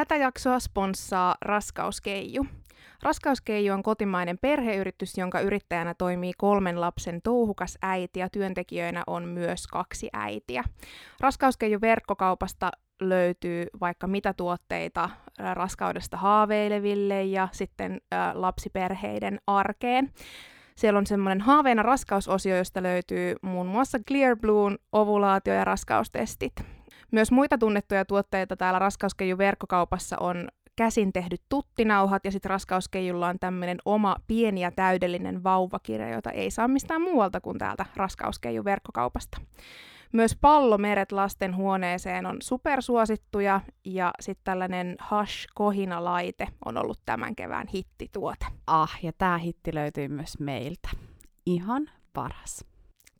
Tätä jaksoa sponssaa Raskauskeiju. Raskauskeiju on kotimainen perheyritys, jonka yrittäjänä toimii kolmen lapsen touhukas äiti ja työntekijöinä on myös kaksi äitiä. Raskauskeiju verkkokaupasta löytyy vaikka mitä tuotteita raskaudesta haaveileville ja sitten lapsiperheiden arkeen. Siellä on semmoinen haaveena raskausosio, josta löytyy muun muassa Clear Blue, ovulaatio- ja raskaustestit. Myös muita tunnettuja tuotteita täällä raskauskeijun verkkokaupassa on käsin tehdyt tuttinauhat ja sitten raskauskeijulla on tämmöinen oma pieni ja täydellinen vauvakirja, jota ei saa mistään muualta kuin täältä raskauskeijun verkkokaupasta. Myös pallomeret lasten huoneeseen on supersuosittuja ja sitten tällainen Hush-kohina-laite on ollut tämän kevään hittituote. Ah, ja tämä hitti löytyy myös meiltä. Ihan paras.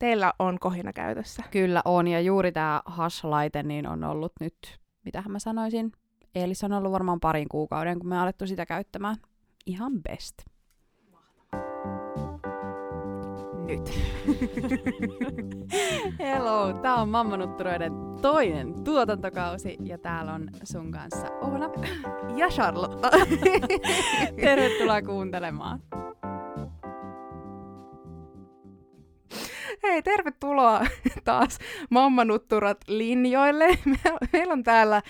Teillä on kohina käytössä. Kyllä on, ja juuri tämä Hush-laite niin on ollut nyt, mitähän mä sanoisin, eli se on ollut varmaan parin kuukauden, kun me on alettu sitä käyttämään. Ihan best. Nyt. Hello, tää on Mammanutturoiden toinen tuotantokausi ja täällä on sun kanssa Oona. Ja Charlotte. Tervetuloa kuuntelemaan. Hei, tervetuloa taas Mammanutturat linjoille. Me- Meillä on täällä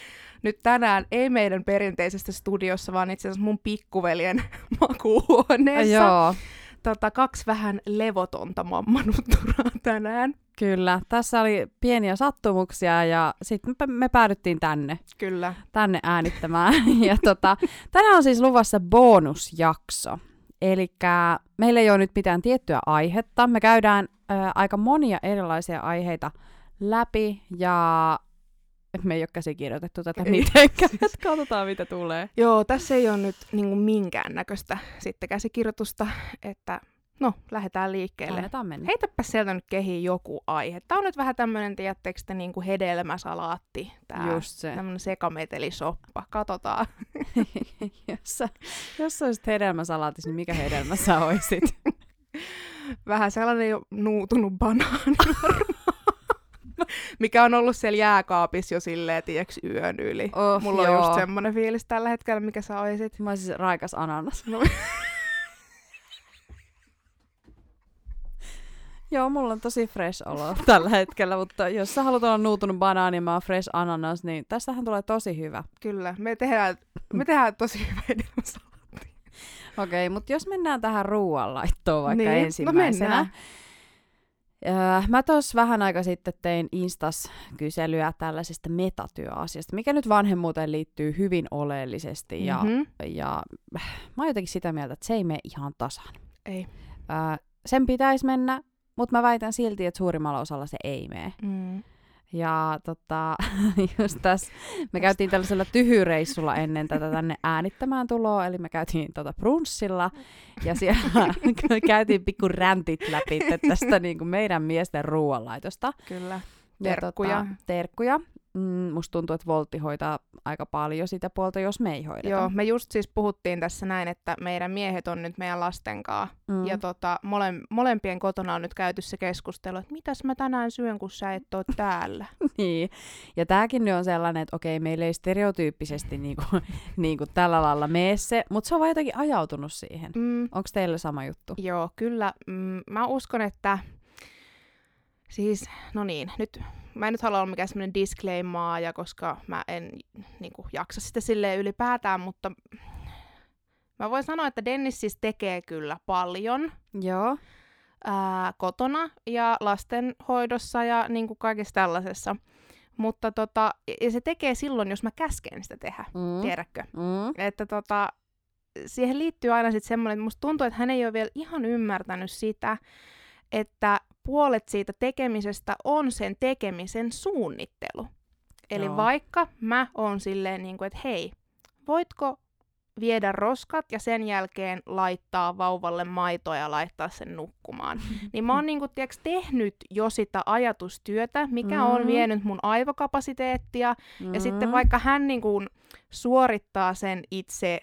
nyt tänään, ei meidän perinteisestä studiossa, vaan itse asiassa mun pikkuveljen makuuhuoneessa. Joo, Tota, kaksi vähän levotonta mammanutturaa tänään. kyllä. Tässä oli pieniä sattumuksia ja sitten me, me päädyttiin tänne, Kyllä. tänne äänittämään. ja tota, tänään on siis luvassa bonusjakso. Eli meillä ei ole nyt mitään tiettyä aihetta. Me käydään ö, aika monia erilaisia aiheita läpi ja me ei ole käsikirjoitettu tätä Ei. mitenkään. Katsotaan, mitä tulee. Joo, tässä ei ole nyt niin minkäännäköistä sitten käsikirjoitusta, että no, lähdetään liikkeelle. Annetaan mennä. Heitäpä sieltä nyt kehiin joku aihe. Tämä on nyt vähän tämmöinen, tiedättekö te, niin kuin hedelmäsalaatti. Tää Just se. tämmöinen sekametelisoppa. Katsotaan. jos, sä, jos sä olisit hedelmäsalaatis, niin mikä hedelmä sä oisit? Vähän sellainen jo nuutunut banaani. Mikä on ollut siellä jääkaapissa jo silleen, tiiäks, yön yli. Oh, Mulla on joo. just semmoinen fiilis tällä hetkellä, mikä sä oisit. Mä olisin raikas ananas. No. Joo, mulla on tosi fresh olo tällä hetkellä, mutta jos sä haluat olla nuutunut banaani ja mä fresh ananas, niin tästähän tulee tosi hyvä. Kyllä, me tehdään, me tehdään tosi hyvä hedelmäsalaatti. Okei, mutta jos mennään tähän ruoanlaittoon vaikka Niin, no ensimmäisenä. mennään. Öö, mä tuossa vähän aika sitten tein Instas kyselyä tällaisesta metatyöasiasta, mikä nyt vanhemmuuteen liittyy hyvin oleellisesti. Ja, Mhm. ja mä oon jotenkin sitä mieltä, että se ei mene ihan tasan. Ei. Öö, sen pitäisi mennä, mutta mä väitän silti, että suurimmalla osalla se ei mene. Mm. Ja tota, just tässä, me käytiin tällaisella tyhyreissulla ennen tätä tänne äänittämään tuloa, eli me käytiin tota brunssilla, ja siellä käytiin pikku räntit läpi tästä niin kuin meidän miesten ruoanlaitosta. Kyllä. Ja Terkkuja. Tota, terkkuja. Mm, musta tuntuu, että Voltti hoitaa aika paljon sitä puolta, jos me ei hoideta. Joo, me just siis puhuttiin tässä näin, että meidän miehet on nyt meidän lasten kanssa. Mm. Ja tota, mole, molempien kotona on nyt käyty se keskustelu, että mitäs mä tänään syön, kun sä et ole täällä. niin. Ja tääkin nyt on sellainen, että okei, meillä ei stereotyyppisesti niinku, niinku tällä lailla mene se, mutta se on vaan jotenkin ajautunut siihen. Mm, Onko teillä sama juttu? joo, kyllä. Mm, mä uskon, että siis, no niin, nyt mä en nyt halua olla mikään semmoinen disclaimaa, koska mä en niin kuin, jaksa sitä silleen ylipäätään, mutta mä voin sanoa, että Dennis siis tekee kyllä paljon. Joo. ää, kotona ja lastenhoidossa ja niin kuin kaikessa tällaisessa. Mutta tota, ja se tekee silloin, jos mä käsken sitä tehdä. Mm. tiedätkö? Mm. Että tota, siihen liittyy aina sitten semmoinen, että musta tuntuu, että hän ei ole vielä ihan ymmärtänyt sitä, että puolet siitä tekemisestä on sen tekemisen suunnittelu. Eli Joo. vaikka mä oon silleen, niin kuin, että hei, voitko viedä roskat ja sen jälkeen laittaa vauvalle maitoa ja laittaa sen nukkumaan. Niin mä oon niinku, tiiäks, tehnyt jo sitä ajatustyötä, mikä on Mhm. vienyt mun aivokapasiteettia. Mm. Ja sitten vaikka hän niinku suorittaa sen itse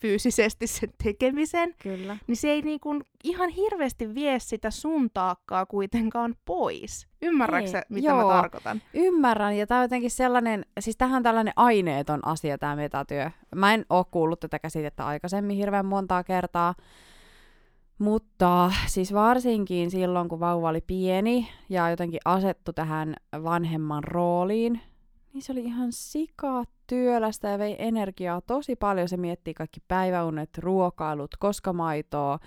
fyysisesti sen tekemisen, Kyllä. niin se ei niin kuin ihan hirveästi vie sitä sun taakkaa kuitenkaan pois. Ymmärrätkö sä, mitä joo. mä tarkoitan? Ymmärrän, ja tämä on jotenkin sellainen, siis tähän on tällainen aineeton asia tämä metatyö. Mä en ole kuullut tätä käsitettä aikaisemmin hirveän montaa kertaa, mutta siis varsinkin silloin, kun vauva oli pieni ja jotenkin asettu tähän vanhemman rooliin, niin se oli ihan sika työlästä ja vei energiaa tosi paljon. Se miettii kaikki päiväunet, ruokailut, koska maitoa,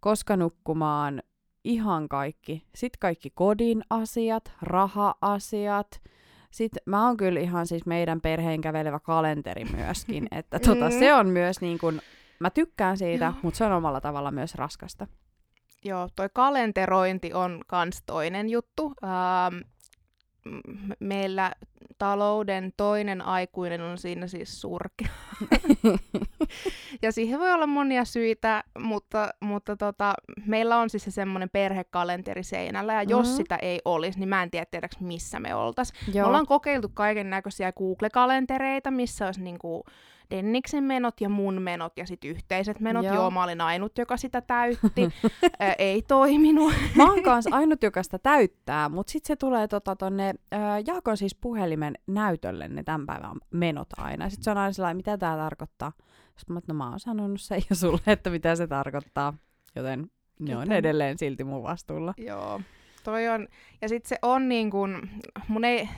koska nukkumaan, ihan kaikki. Sitten kaikki kodin asiat, raha-asiat. Sitten mä oon kyllä ihan siis meidän perheen kävelevä kalenteri myöskin, että tota, Mm. se on myös niin kuin, mä tykkään siitä, mutta se on omalla tavalla myös raskasta. Joo, toi kalenterointi on kans toinen juttu. Ähm, meillä talouden toinen aikuinen on siinä siis surkea. ja siihen voi olla monia syitä, mutta, mutta tota, meillä on siis se semmoinen perhekalenteri seinällä, ja jos Mhm. sitä ei olisi, niin mä en tiedä, tiedäks missä me oltais. Me ollaan kokeiltu kaiken näköisiä Google-kalentereita, missä olisi niinku Denniksen menot ja mun menot ja sitten yhteiset menot. Joo. Joo. Mä olin ainut, joka sitä täytti. Ää, ei toiminut. Mä oon kanssa ainut, joka sitä täyttää, mutta sitten se tulee tota, tonne äh, Jaakon siis puhelimen näytölle ne tämän päivän menot aina. Sitten se on aina sellainen, mitä tämä tarkoittaa. Sitten mä, no mä oon sanonut se jo sulle, että mitä se tarkoittaa. Joten ne on Joten- edelleen silti mun vastuulla. Joo, toi on. Ja sitten se on niin kuin, mun ei,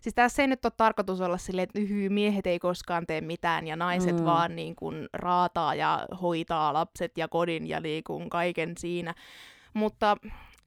siis tässä ei nyt ole tarkoitus olla silleen, että yhy, miehet ei koskaan tee mitään ja naiset Mm. vaan niin kuin raataa ja hoitaa lapset ja kodin ja niin kuin kaiken siinä. Mutta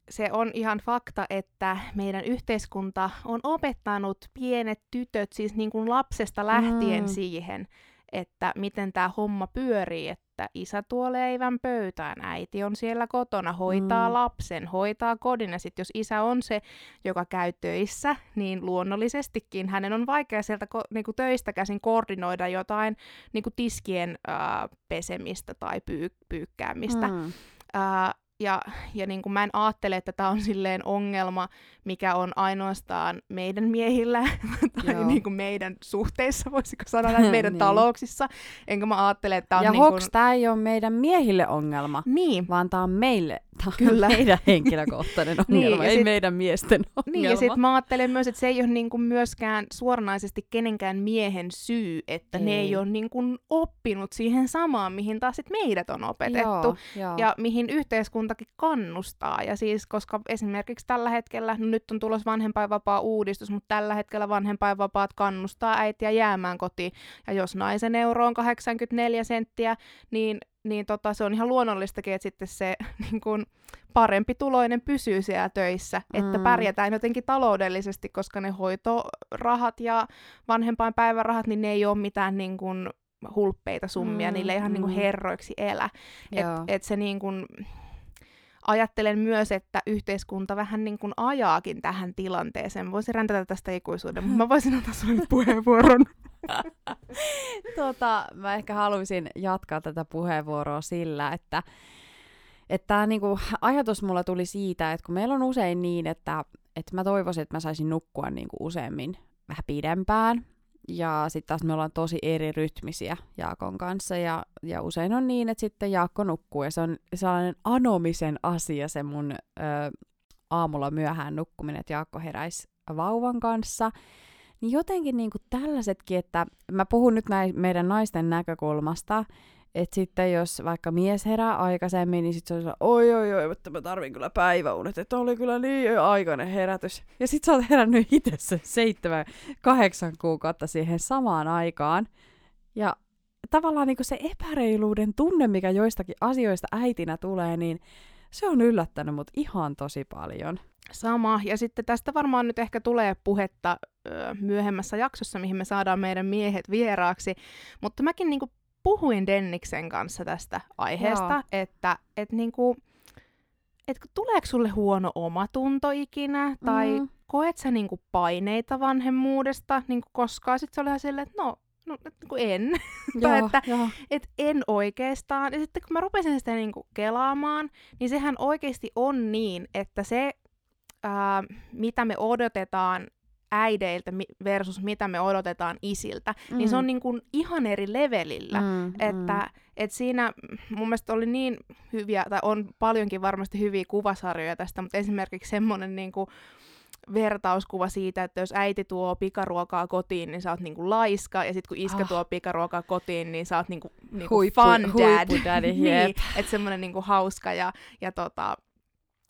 se on ihan fakta, että meidän yhteiskunta on opettanut pienet tytöt, siis niin kuin lapsesta lähtien mm. siihen, että miten tämä homma pyörii, että isä tuo leivän pöytään, äiti on siellä kotona, hoitaa Mm. lapsen, hoitaa kodin, ja sitten jos isä on se, joka käy töissä, niin luonnollisestikin hänen on vaikea sieltä ko- niinku töistä käsin koordinoida jotain niinku tiskien ää, pesemistä tai pyy- pyykkäämistä. Mm. Mm. Ja ja niin kuin mä en ajattele, että tämä on silleen ongelma, mikä on ainoastaan meidän miehillä tai Joo. niin kuin meidän suhteissa, voisiko sanoa näin, meidän Niin. talouksissa. Enkä mä ajattele, että tämä Ja on niin hoks, kuin... tää ei ole meidän miehille ongelma, Niin, vaan tää on meille, Kyllä. meidän henkilökohtainen Niin, ongelma, ja ei sit- meidän miesten ongelma. Niin, ja sitten mä ajattelen myös, että se ei ole niinku myöskään suoranaisesti kenenkään miehen syy, että ei. ne Ei. ole niinku oppinut siihen samaan, mihin taas sit meidät on opetettu. Joo, joo. Ja mihin yhteiskuntakin kannustaa. Ja siis, koska esimerkiksi tällä hetkellä, no nyt on tulossa vanhempainvapaa-uudistus, mutta tällä hetkellä vanhempainvapaat kannustaa äitiä jäämään kotiin. Ja jos naisen euro on 84 senttiä, niin, niin tota, se on ihan luonnollistakin, että sitten se niin kun, parempi tuloinen pysyy siellä töissä, että Mm. pärjätään jotenkin taloudellisesti, koska ne hoitorahat ja vanhempainpäivärahat, niin ne ei ole mitään niin kun, hulppeita summia, Mm, mm, niille ihan niin kun mm. herroiksi elä. Et, Joo. et se niin kun, ajattelen myös, että yhteiskunta vähän niin kuin ajaakin tähän tilanteeseen. Voisin räntätä tästä ikuisuuden, mutta mä voisin antaa sulle puheenvuoron. tota, mä ehkä haluaisin jatkaa tätä puheenvuoroa sillä, että että tämä niinku, ajatus mulla tuli siitä, että kun meillä on usein niin, että, että mä toivoisin, että mä saisin nukkua niinku useammin vähän pidempään. Ja sitten taas me ollaan tosi eri rytmisiä Jaakon kanssa. Ja, ja usein on niin, että sitten Jaakko nukkuu. Ja se on sellainen anomisen asia se mun ö, aamulla myöhään nukkuminen, että Jaakko heräisi vauvan kanssa. Niin jotenkin niin kuin tällaisetkin, että mä puhun nyt näin meidän naisten näkökulmasta, että sitten jos vaikka mies herää aikaisemmin, niin sitten se on oi oi oi, mutta mä tarvin kyllä päiväunet, että oli kyllä niin aikainen herätys. Ja sitten sä oot herännyt itse se seitsemän, kahdeksan kuukautta siihen samaan aikaan. Ja tavallaan niin se epäreiluuden tunne, mikä joistakin asioista äitinä tulee, niin se on yllättänyt mut ihan tosi paljon. Sama. Ja sitten tästä varmaan nyt ehkä tulee puhetta ö, myöhemmässä jaksossa, mihin me saadaan meidän miehet vieraaksi. Mutta mäkin niinku puhuin Denniksen kanssa tästä aiheesta, Joo. että et niinku, et tuleeko sulle huono omatunto ikinä, tai Mm. koet sä niinku paineita vanhemmuudesta niinku koskaan? Sitten se oli ihan silleen, että no, no et niinku en. Tai että- joo. et en oikeastaan. Ja sitten kun mä rupesin sitä niinku kelaamaan, niin sehän oikeasti on niin, että se, ää, mitä me odotetaan äideiltä versus mitä me odotetaan isiltä, mm. niin se on niin kuin ihan eri levelillä. Mm, että mm. Et siinä mun mielestä oli niin hyviä, tai on paljonkin varmasti hyviä kuvasarjoja tästä, mutta esimerkiksi semmoinen niin kuin, vertauskuva siitä, että jos äiti tuo pikaruokaa kotiin, niin sä oot niinku laiska, ja sitten kun iskä oh. tuo pikaruokaa kotiin, niin sä oot niinku, niinku huippu, fun dad. daddy, niin, että semmoinen niinku hauska ja, ja tota,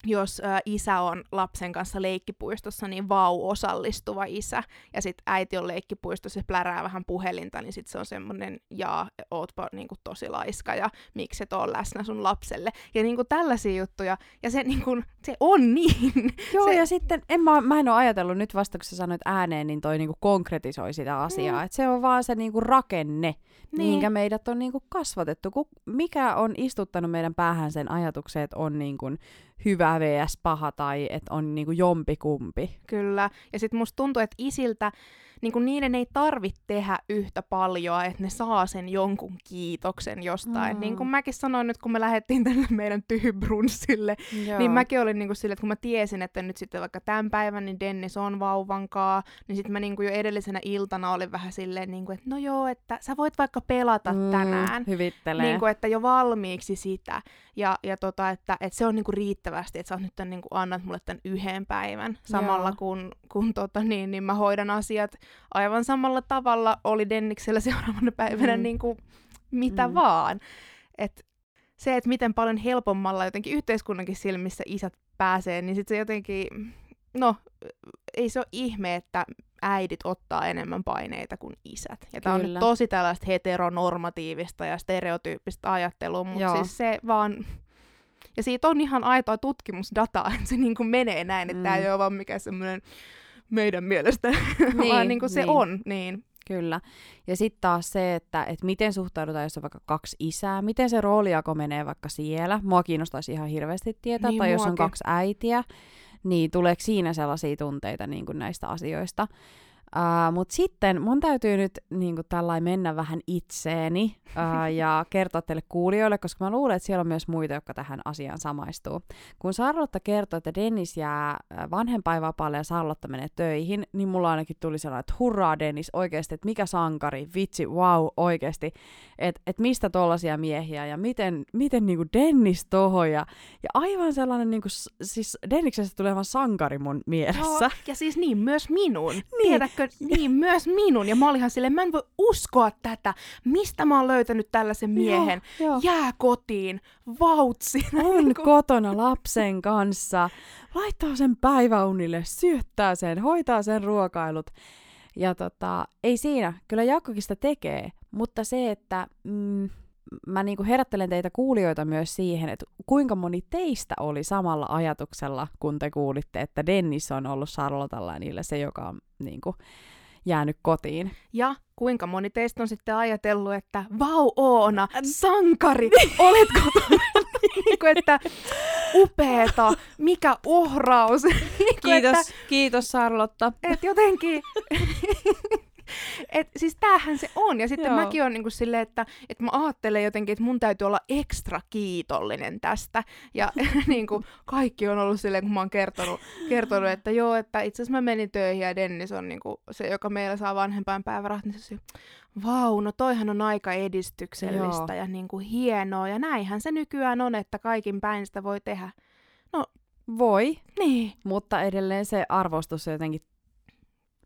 jos ä, isä on lapsen kanssa leikkipuistossa, niin vau osallistuva isä, ja sitten äiti on leikkipuistossa ja plärää vähän puhelinta, niin sitten se on semmoinen, ja ootpa niinku tosi laiska, ja miksi et ole läsnä sun lapselle. Ja niinku tällaisia juttuja, ja se, niinku, se on niin. Joo, se... ja sitten en mä, mä en ole ajatellut nyt vasta, kun sä sanoit ääneen, niin toi niinku konkretisoi sitä asiaa, mm. että se on vaan se niinku rakenne, niin. minkä meidät on niinku kasvatettu. Mikä on istuttanut meidän päähän sen ajatuksen, että on niinku hyvä vs paha tai että on niinku jompikumpi. Kyllä. Ja sitten musta tuntuu, että isiltä niin kuin niiden ei tarvitse tehdä yhtä paljon, että ne saa sen jonkun kiitoksen jostain. Mm. Niin kuin mäkin sanoin nyt, kun me lähdettiin tänne meidän tyhybrunssille, niin mäkin olin niin kuin sille, että kun mä tiesin, että nyt sitten vaikka tämän päivän niin Dennis on vauvankaa, niin sitten mä niin kuin jo edellisenä iltana olin vähän silleen, niin kuin, että no joo, että sä voit vaikka pelata mm, tänään. Hyvittelee. Niin kuin, että jo valmiiksi sitä. Ja, ja tota, että, että se on niin kuin riittävästi, että sä nyt tämän, niin kuin annat mulle tämän yhden päivän samalla, joo. kun, kun tota, niin, niin mä hoidan asiat aivan samalla tavalla oli Denniksellä seuraavana päivänä mm. niin kuin mitä mm. vaan. Et se, että miten paljon helpommalla jotenkin yhteiskunnankin silmissä isät pääsee, niin sitten se jotenkin, no, ei se ole ihme, että äidit ottaa enemmän paineita kuin isät. Ja tämä on nyt tosi tällaista heteronormatiivista ja stereotyyppistä ajattelua, mutta siis se vaan... Ja siitä on ihan aitoa tutkimusdataa, että se niin kuin menee näin, että mm. tämä ei ole vaan mikään semmoinen meidän mielestä, niin, vaan niin kuin se niin. on. Niin. Kyllä. Ja sitten taas se, että et miten suhtaudutaan, jos on vaikka kaksi isää, miten se roolijako menee vaikka siellä. Mua kiinnostaisi ihan hirveästi tietää, niin, tai muakin. jos on kaksi äitiä, niin tuleeko siinä sellaisia tunteita niin kuin näistä asioista. Uh, Mutta sitten mun täytyy nyt niin tällainen mennä vähän itseeni uh, ja kertoa teille kuulijoille, koska mä luulen, että siellä on myös muita, jotka tähän asiaan samaistuu. Kun Sarlotta kertoi, että Dennis jää vanhempainvapaalle ja Sarlotta menee töihin, niin mulla ainakin tuli sellainen, että hurraa Dennis, oikeasti, että mikä sankari, vitsi, wow, oikeasti, että et mistä tollasia miehiä ja miten, miten niin Dennis toho ja, ja aivan sellainen, niin kuin, siis Denniksestä tulee aivan sankari mun mielessä. Joo, ja siis niin, myös minun. Niin. Tiedätkö, tiedätkö, niin myös minun. Ja mä olin ihan silleen, mä en voi uskoa tätä. Mistä mä oon löytänyt tällaisen miehen? Joo, joo. Jää kotiin, vautsi. On niin kotona lapsen kanssa. Laittaa sen päiväunille, syöttää sen, hoitaa sen ruokailut. Ja tota, ei siinä, kyllä Jaakkokin sitä tekee, mutta se, että mm, mä niinku herättelen teitä kuulijoita myös siihen, että kuinka moni teistä oli samalla ajatuksella, kun te kuulitte, että Dennis on ollut Charlottella niille se, joka on niinku jäänyt kotiin. Ja kuinka moni teistä on sitten ajatellut, että vau Oona, sankari, olet kotona. niin kuin, että upeeta, mikä uhraus. niin kuin, kiitos, että, kiitos Sarlotta. Et jotenkin, et, siis tämähän se on. Ja sitten Joo. mäkin on niinku silleen, että, että mä ajattelen jotenkin, että mun täytyy olla ekstra kiitollinen tästä. Ja niinku, kaikki on ollut silleen, kun mä oon kertonut, kertonut että joo, että itse asiassa mä menin töihin ja Dennis on niinku se, joka meillä saa vanhempaan päivärahat, niin se vau, no toihan on aika edistyksellistä Joo. ja niinku hienoa. Ja näinhän se nykyään on, että kaikin päin sitä voi tehdä. No, voi, niin. mutta edelleen se arvostus jotenkin,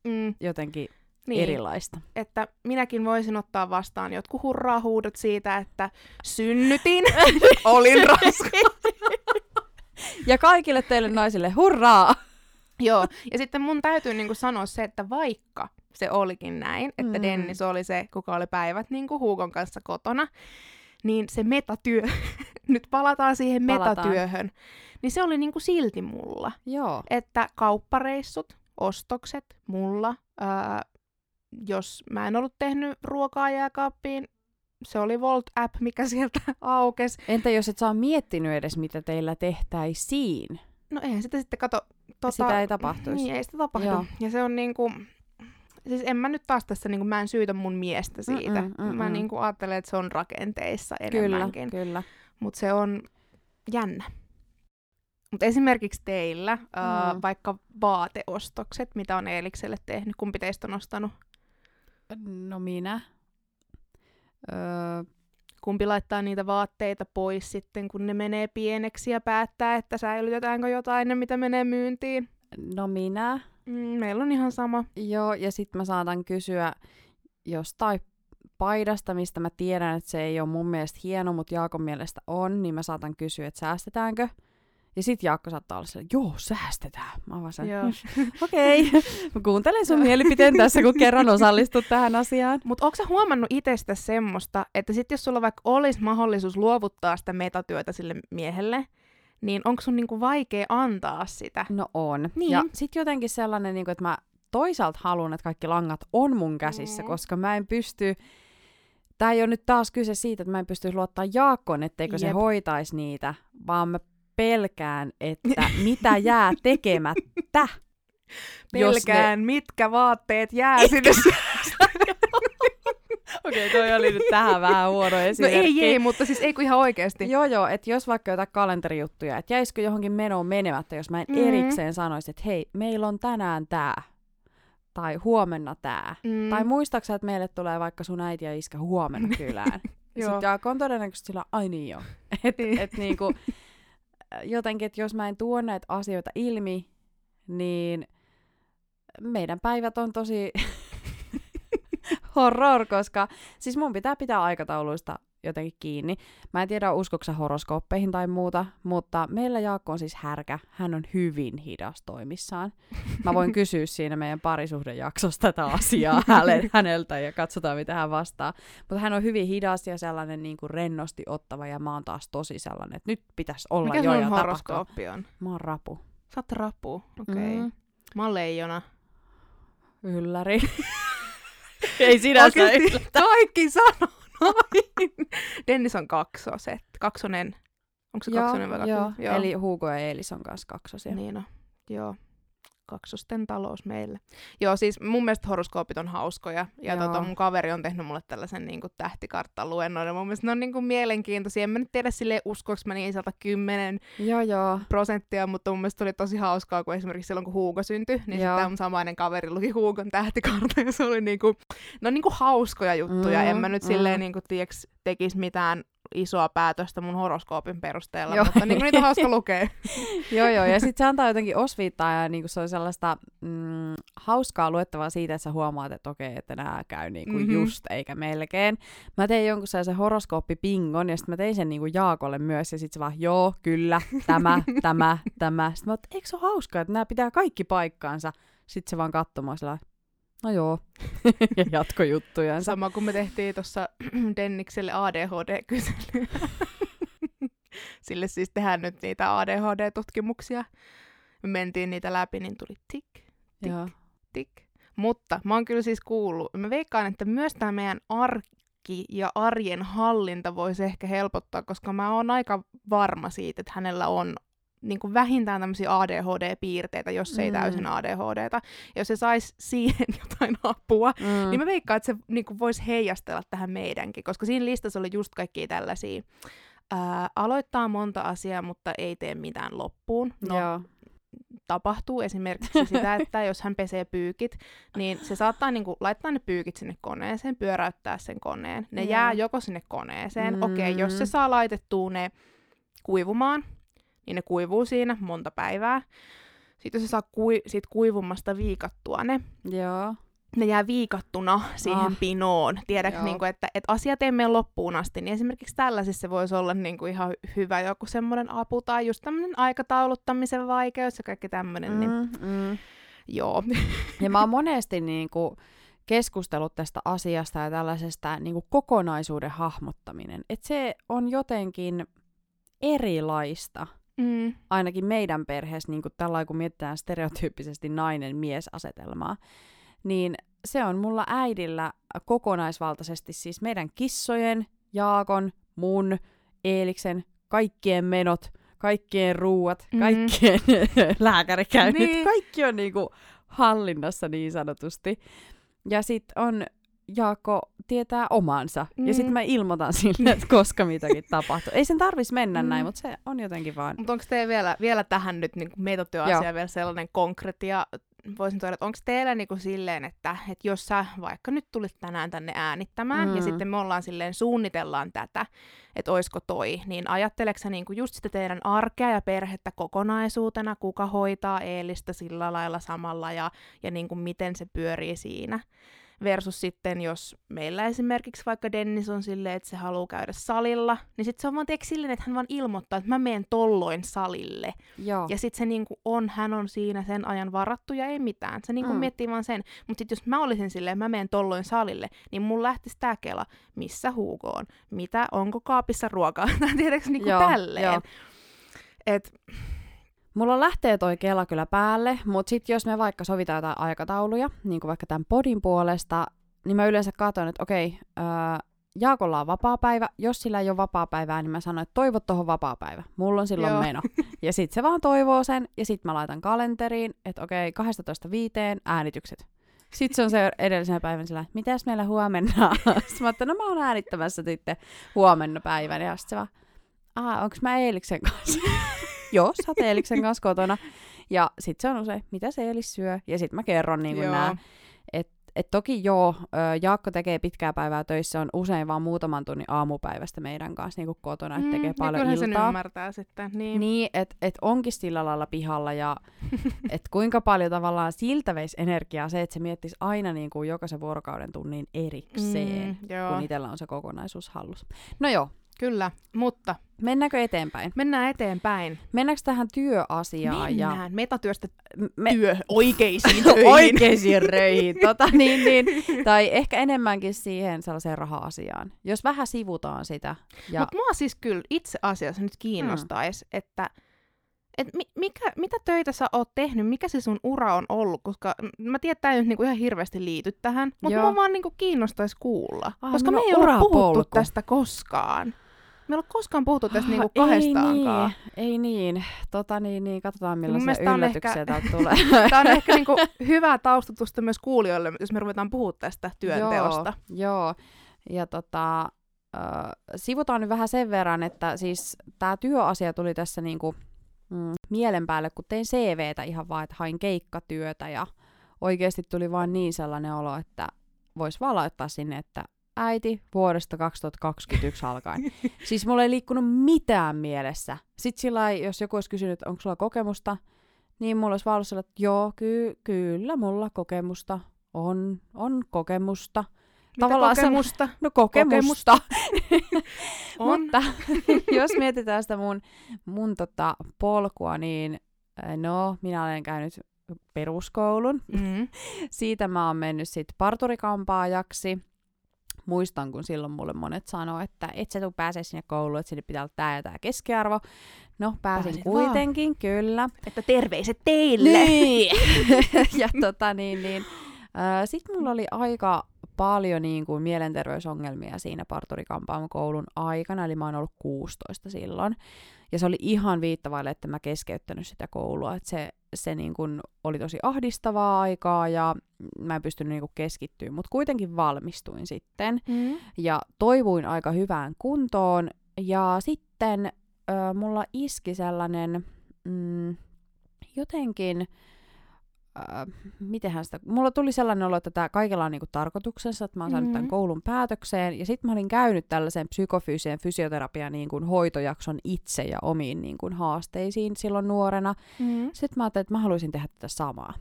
mm. jotenkin niin, erilaista. Että minäkin voisin ottaa vastaan jotkut hurraa-huudot siitä, että synnytin, olin raskaana. ja kaikille teille naisille hurraa! Joo, ja sitten mun täytyy niinku sanoa se, että vaikka se olikin näin, että mm. Dennis oli se, kuka oli päivät niinku Huukon kanssa kotona, niin se metatyö, nyt palataan siihen palataan. metatyöhön, niin se oli niinku silti mulla. Joo. Että kauppareissut, ostokset, mulla, ää, jos mä en ollut tehnyt ruokaa jääkaappiin, se oli Volt-app, mikä sieltä aukes. Entä jos et saa miettinyt edes, mitä teillä tehtäisiin? No eihän sitä sitten kato... Tota, sitä ei tapahtuisi. Niin, ei sitä tapahdu. Joo. Ja se on niinku... Siis en mä nyt taas tässä, niinku, mä en syytä mun miestä siitä. Mm-mm, mm-mm. Mä niinku ajattelen, että se on rakenteissa enemmänkin. Kyllä, kyllä. Mutta se on jännä. Mutta esimerkiksi teillä, mm. Mm. vaikka vaateostokset, mitä on Eelikselle tehnyt, kumpi teistä on ostanut? No minä. Öö, Kumpi laittaa niitä vaatteita pois sitten, kun ne menee pieneksi ja päättää, että säilytetäänkö jotain, mitä menee myyntiin? no minä. Mm, meillä on ihan sama. Joo, ja sitten mä saatan kysyä jostain paidasta, mistä mä tiedän, että se ei ole mun mielestä hieno, mutta Jaakon mielestä on, niin mä saatan kysyä, että säästetäänkö. Ja sit Jaakko saattaa olla sellainen, joo, säästetään. Mä vaan Joo. okei, mä kuuntelen sun mielipiteen tässä, kun kerran osallistut tähän asiaan. Mutta onko sä huomannut itsestä semmoista, että sit jos sulla vaikka olisi mahdollisuus luovuttaa sitä metatyötä sille miehelle, niin onko sun niinku vaikea antaa sitä? No on. Niin. Ja sit jotenkin sellainen, niin kuin, että mä toisaalta haluan, että kaikki langat on mun käsissä, Mm. koska mä en pysty... Tää ei ole nyt taas kyse siitä, että mä en pysty luottaa Jaakkoon, etteikö se Jep. hoitaisi niitä, vaan mä pelkään, että mitä jää tekemättä. jos ne- Pelkään, mitkä vaatteet jää sinne. Okei, toi oli nyt tähän vähän huono no esimerkki. ei, ei, mutta siis ei kun ihan oikeasti. Joo, joo, että jos vaikka jotain kalenterijuttuja, että jäisikö johonkin menoon menemättä, jos mä en Mhm. erikseen sanoisi, että hei, meillä on tänään tää, tai huomenna tää. Mm. Tai muistaaksä, että meille tulee vaikka sun äiti ja iskä huomenna kylään? sitten Jaakko on todennäköisesti sillä, ai niin joo. Et, Niin. et niinku, jotenkin, että jos mä en tuo näitä asioita ilmi, niin meidän päivät on tosi horror, koska siis mun pitää pitää aikatauluista jotenkin kiinni. Mä en tiedä, uskoksa horoskooppeihin tai muuta, mutta meillä Jaakko on siis härkä. Hän on hyvin hidas toimissaan. Mä voin kysyä siinä meidän parisuhdejaksosta tätä asiaa häneltä ja katsotaan, mitä hän vastaa. Mutta hän on hyvin hidas ja sellainen niin kuin rennosti ottava ja mä oon taas tosi sellainen, että nyt pitäisi olla Mikä jo ja horoskooppi on? Mä oon rapu. Sä oot rapu, okei. Okay. Mm. Mä oon leijona. Ylläri. Ei sinä Oikeesti kaikki sanoo noin. Dennis on kaksoset. Kaksonen. Onko se kaksonen vai joo, kaksonen? Eli Hugo ja Eelis on kanssa kaksosia. Niin on. Joo. Kaksosten talous meille. Joo, siis mun mielestä horoskoopit on hauskoja. Ja Joo. tota, mun kaveri on tehnyt mulle tällaisen niin tähtikarttaluennon. Ja mun mielestä ne on niin kuin mielenkiintoisia. En mä nyt tiedä silleen uskoks mä niin sieltä kymmenen Joo, joo. prosenttia, mutta mun mielestä oli tosi hauskaa, kun esimerkiksi silloin kun Hugo syntyi, niin Joo. sitten tämä mun samainen kaveri luki Hugon tähtikartta, ja se oli niinku, no niinku hauskoja juttuja. Mm, en mä nyt mm. silleen niinku, tiiäks, tekis mitään isoa päätöstä mun horoskoopin perusteella, Joo. mutta niinku niitä on hauska lukea. joo, joo. Ja sitten se antaa jotenkin osviittaa ja niinku se on sellaista mm, hauskaa luettavaa siitä, että sä huomaat, että okei, että nämä käy niinku Mhm. mm-hmm. just eikä melkein. Mä tein jonkun sellaisen horoskooppipingon ja sitten mä tein sen niinku Jaakolle myös ja sitten se vaan, joo, kyllä, tämä, tämä, tämä. Sitten mä oon, eikö se ole hauskaa, että nämä pitää kaikki paikkaansa. Sitten se vaan katsomaan no joo, ja jatko juttujansa. Sama kuin me tehtiin tuossa Dennikselle ADHD-kysely. Sille siis tehdään nyt niitä ADHD-tutkimuksia. Me mentiin niitä läpi, niin tuli tik, tik, Joo. tik. Mutta mä oon kyllä siis kuullut, mä veikkaan, että myös tämä meidän arki ja arjen hallinta voisi ehkä helpottaa, koska mä oon aika varma siitä, että hänellä on niin kuin vähintään tämmöisiä ADHD-piirteitä, jos ei Mm. täysin ADHDta. Ja jos se saisi siihen jotain apua, Mm. mm. niin mä veikkaan, että se niin kuin voisi heijastella tähän meidänkin, koska siinä listassa oli just kaikkia tällaisia. Ää, aloittaa monta asiaa, mutta ei tee mitään loppuun. No, Joo. tapahtuu esimerkiksi sitä, että jos hän pesee pyykit, niin se saattaa niinku laittaa ne pyykit sinne koneeseen, pyöräyttää sen koneen. Ne Joo. jää joko sinne koneeseen. Mm. Okei, jos se saa laitettua ne kuivumaan, niin ne kuivuu siinä monta päivää. Sitten jos se saa kui- sit kuivumasta viikattua ne, Joo. ne jää viikattuna siihen Ah. pinoon. Tiedätkö, niin kuin, että, että asiat ei mene loppuun asti, niin esimerkiksi tällaisissa voisi olla niin kuin ihan hyvä joku semmoinen apu tai just tämmöinen aikatauluttamisen vaikeus ja kaikki tämmöinen. Mm. Niin, Mm, mm. joo. Ja mä oon monesti niin kuin keskustellut tästä asiasta ja tällaisesta niin kuin kokonaisuuden hahmottaminen. Että se on jotenkin erilaista, Mm. ainakin meidän perheessä, niin kuin tällä kun mietitään stereotyyppisesti nainen-mies-asetelmaa, niin se on mulla äidillä kokonaisvaltaisesti siis meidän kissojen, Jaakon, mun, Eeliksen, kaikkien menot, kaikkien ruuat, Mhm. kaikkien lääkärikäynnit, Niin. kaikki on niinku hallinnassa niin sanotusti. Ja sitten on Jaakko tietää omansa. Mm. Ja sitten mä ilmoitan sille, että koska mitäkin tapahtuu. Ei sen tarvis mennä Mm. näin, mutta se on jotenkin vaan... Mutta onko teillä vielä, vielä tähän nyt niin metotyöasia vielä sellainen konkreettia, voisin todeta, että onko teillä niin kuin silleen, että, että jos sä vaikka nyt tulit tänään tänne äänittämään, Mm. ja sitten me ollaan silleen, suunnitellaan tätä, että oisko toi, niin ajatteleksä sä niin kuin just sitä teidän arkea ja perhettä kokonaisuutena, kuka hoitaa Eelistä sillä lailla samalla, ja, ja niin kuin miten se pyörii siinä? Versus sitten, jos meillä esimerkiksi vaikka Dennis on silleen, että se haluaa käydä salilla, niin sitten se on vaan silleen, että hän vaan ilmoittaa, että mä menen tolloin salille. Joo. Ja sitten se niinku on, hän on siinä sen ajan varattu ja ei mitään. Se niinku mm. miettii vaan sen. Mutta sitten jos mä olisin silleen, mä menen tolloin salille, niin mun lähtisi tää kela, missä Hugo on, mitä, onko kaapissa ruokaa, tai tiedätkö niinku Joo, tälleen. joo. Et, Mulla lähtee toi kela kyllä päälle, mutta sitten jos me vaikka sovitaan jotain aikatauluja, niin kuin vaikka tämän podin puolesta, niin mä yleensä katson, että okei, öö, Jaakolla on vapaa-päivä. Jos sillä ei ole vapaa-päivää, niin mä sanon, että toivo tuohon vapaa-päivä. Mulla on silloin Joo. meno. Ja sit se vaan toivoo sen, ja sit mä laitan kalenteriin, että okei, 12.5 äänitykset. Sitten se on se edellisenä päivänä sillä, että mitäs meillä huomenna on? Mä no mä oon äänittämässä sitten huomenna päivän. Ja sitten se vaan, aa, onks mä Eeliksen kanssa? Joo, sä oot Eeliksen kanssa kotona. Ja sitten se on usein, mitä se Eelis syö? Ja sitten mä kerron niin kuin nää. Et toki joo, Jaakko tekee pitkää päivää töissä, on usein vaan muutaman tunnin aamupäivästä meidän kanssa niin kuin kotona, että tekee ja paljon kyllähän sen iltaa. ymmärtää sitten. Niin. Niin, että et onkin sillä lailla pihalla ja että kuinka paljon tavallaan siltä veisi energiaa se, että se miettisi aina niin kuin jokaisen vuorokauden tunnin erikseen, Mm, joo, kun itsellä on se kokonaisuus hallussa. No joo, kyllä. Mutta mennäänkö eteenpäin? mennään eteenpäin. Mennäänkö tähän työasiaan? Mennään metatyöstä Ja me, työ oikeisiin töihin. oikeisiin röihin. Tota, niin, niin. Tai ehkä enemmänkin siihen sellaiseen raha-asiaan. Jos vähän sivutaan sitä. Ja, Mutta mua siis kyllä itse asiassa nyt kiinnostaisi, mm. että et mi, mikä, mitä töitä sä oot tehnyt, mikä se sun ura on ollut, koska mä tiedän, että tämä ei nyt niinku ihan hirveästi liity tähän, mutta mua vaan niinku kiinnostaisi kuulla, Ah, koska me mulla ei olla puhuttu tästä koskaan. Me ei olla koskaan puhuttu tästä niinku Ah, ei kahdestaankaan. niin, ei niin. Tota, niin, niin. Katsotaan millaisia yllätyksiä ehkä- täältä tulee. Tämä on ehkä niinku hyvää taustutusta myös kuulijoille, jos me ruvetaan puhua tästä työnteosta. Joo, joo. Ja tota, äh, sivutaan nyt vähän sen verran, että siis tämä työasia tuli tässä niinku, mm, mielen päälle, kun tein CVtä ihan vaan, että hain keikkatyötä ja oikeasti tuli vaan niin sellainen olo, että vois vaan laittaa sinne, että äiti vuodesta 2021 alkaen. siis mulla ei liikkunut mitään mielessä. Sitten sillä jos joku olisi kysynyt, että onko sulla kokemusta, niin mulla olisi vaan ollut että joo, ky- kyllä mulla kokemusta on, on kokemusta. Mitä Tavallaan se- kokemusta No kokemusta. on? Mutta jos mietitään sitä mun, mun tota polkua, niin äh, no, minä olen käynyt peruskoulun. Mm. Siitä mä oon mennyt sit parturikampaajaksi. Muistan, kun silloin mulle monet sanoo, että et sä tuu pääsee sinne kouluun, että sinne pitää olla tää ja tää keskiarvo. No, pääsin Pääsit kuitenkin, kyllä. Että terveiset teille! Niin. ja tota niin, niin. Sitten mulla oli aika paljon niin kuin mielenterveysongelmia siinä parturikampaamokoulun aikana, eli mä oon ollut 16 silloin. Ja se oli ihan viittavaille, että mä keskeyttänyt sitä koulua, että se, se niin kuin oli tosi ahdistavaa aikaa ja mä en pystynyt niin kuin keskittyä, mutta kuitenkin valmistuin sitten Mm. ja toivuin aika hyvään kuntoon. Ja sitten ö, mulla iski sellainen mm, jotenkin, ö, mitenhän sitä, mulla tuli sellainen olo, että tämä kaikella on niinku tarkoituksensa, että mä oon saanut tämän Mhm. koulun päätökseen. Ja sitten mä olin käynyt tällaisen psykofyysisen fysioterapian niin kuin hoitojakson itse ja omiin niin kuin haasteisiin silloin nuorena. Mm. Sitten mä ajattelin, että mä haluaisin tehdä tätä samaa.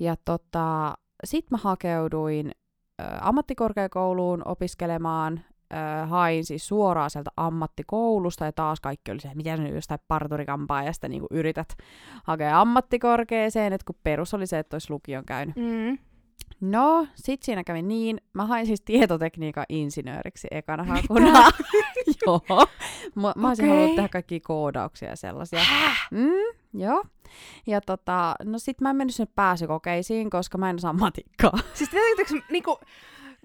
Ja tota, sitten mä hakeuduin ö, ammattikorkeakouluun opiskelemaan. Ö, hain siis suoraan sieltä ammattikoulusta ja taas kaikki oli se, että miten nyt jostain parturikampaajasta niin yrität hakea ammattikorkeeseen, että kun perus oli se, että olisi lukion käynyt. Mm. No, sit siinä kävi niin. Mä hain siis tietotekniikan insinööriksi ekana hakuna. Joo. Mä, mä olisin Okei. halunnut tehdä kaikkia koodauksia ja sellaisia. Mm, joo. Ja tota, no sit mä en mennyt sinne pääsykokeisiin, koska mä en osaa matikkaa. Siis tiedätkö, niinku,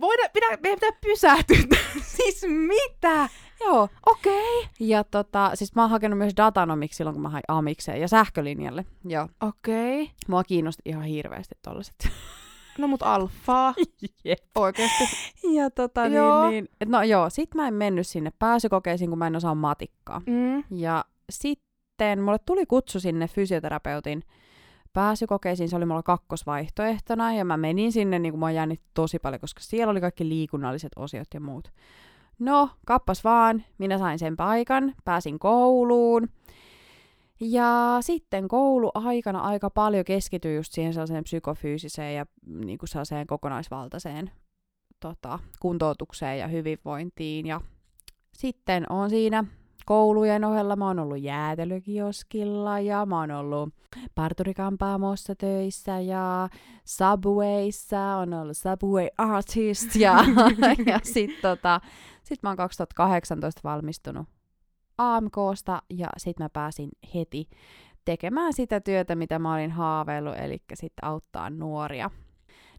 voida, pitää, meidän pitää pysähtyä. Siis mitä? joo. Okei. Okay. Ja tota, siis mä oon hakenut myös datanomiksi silloin, kun mä hain amikseen ja sähkölinjalle. Joo. Okei. Okay. Mua kiinnosti ihan hirveästi tollaset No mut alfaa. Jep. Oikeesti. Ja tota Joo. niin, niin, et no joo, sit mä en mennyt sinne pääsykokeisiin, kun mä en osaa matikkaa. Mm. Ja sitten mulle tuli kutsu sinne fysioterapeutin pääsykokeisiin, se oli mulla kakkosvaihtoehtona, ja mä menin sinne, niin kuin mä jännitti tosi paljon, koska siellä oli kaikki liikunnalliset osiot ja muut. No, kappas vaan, minä sain sen paikan, pääsin kouluun, ja sitten kouluaikana aika paljon keskityin just siihen sellaiseen psykofyysiseen ja niin kuin sellaiseen kokonaisvaltaiseen tota, kuntoutukseen ja hyvinvointiin. Ja sitten on siinä koulujen ohella, mä oon ollut jäätelökioskilla ja mä oon ollut parturikampaamossa töissä ja Subwayssa, on ollut Subway Artist ja, ja sitten tota, sit mä oon 2018 valmistunut AMKsta ja sitten mä pääsin heti tekemään sitä työtä, mitä mä olin haaveillut, eli sitten auttaa nuoria,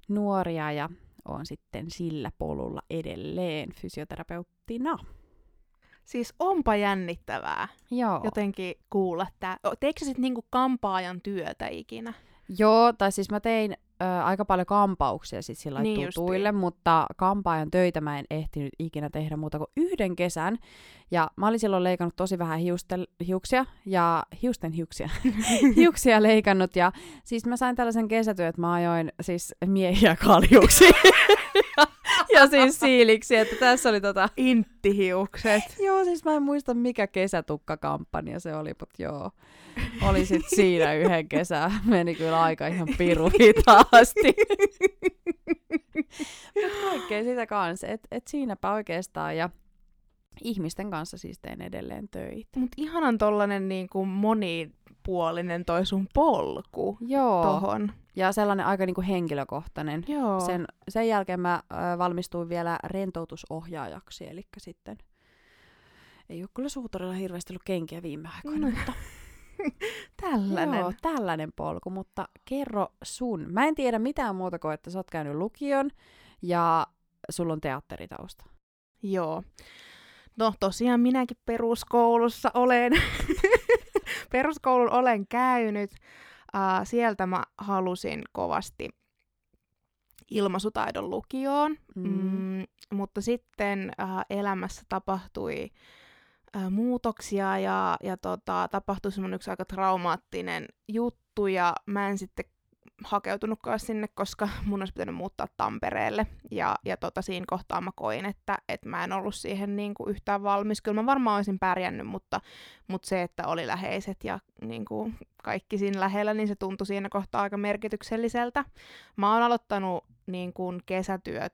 nuoria ja on sitten sillä polulla edelleen fysioterapeuttina. Siis onpa jännittävää Joo. jotenkin kuulla tää. O, Teikö sä sit niinku kampaajan työtä ikinä? Joo, tai siis mä tein ö, aika paljon kampauksia sit sillä Niin niin justiin. tutuille, mutta kampaajan töitä mä en ehtinyt ikinä tehdä muuta kuin yhden kesän. Ja mä olin silloin leikannut tosi vähän hiustel, hiuksia, ja hiusten hiuksia, hiuksia leikannut. Ja siis mä sain tällaisen kesätyön, että mä ajoin siis miehiä kaljuksi. ja, siis siiliksi, että tässä oli tota... Inttihiukset. Joo, siis mä en muista mikä kesätukkakampanja se oli, mutta joo. Oli sit siinä yhden kesän. Meni kyllä aika ihan piru hitaasti. Mut kaikkea sitä kanssa. Et, et siinäpä oikeastaan. Ja ihmisten kanssa siis teen edelleen töitä. Mut ihanan tollanen niinku monipuolinen toi sun polku Joo. tohon. Ja sellainen aika niinku henkilökohtainen. Joo. Sen, sen jälkeen mä ö, valmistuin vielä rentoutusohjaajaksi, eli sitten ei ole kyllä suutarilla hirveästi ollut kenkiä viime aikoina, No, mutta Tällainen. Joo, tällainen polku, mutta kerro sun. Mä en tiedä mitään muuta kuin, että sä oot käynyt lukion ja sulla on teatteritausta. Joo. No tosiaan minäkin peruskoulussa olen. Peruskoulun olen käynyt. Uh, sieltä mä halusin kovasti ilmaisutaidon lukioon, Mm. mm, mutta sitten uh, elämässä tapahtui uh, muutoksia ja, ja tota, tapahtui semmoinen yksi aika traumaattinen juttu ja mä en sitten hakeutunutkaan sinne, koska mun olisi pitänyt muuttaa Tampereelle. Ja, ja tota, siinä kohtaa mä koin, että, että mä en ollut siihen niin kuin yhtään valmis. Kyllä mä varmaan olisin pärjännyt, mutta, mutta se, että oli läheiset ja niin kuin kaikki siinä lähellä, niin se tuntui siinä kohtaa aika merkitykselliseltä. Mä oon aloittanut niin kuin kesätyöt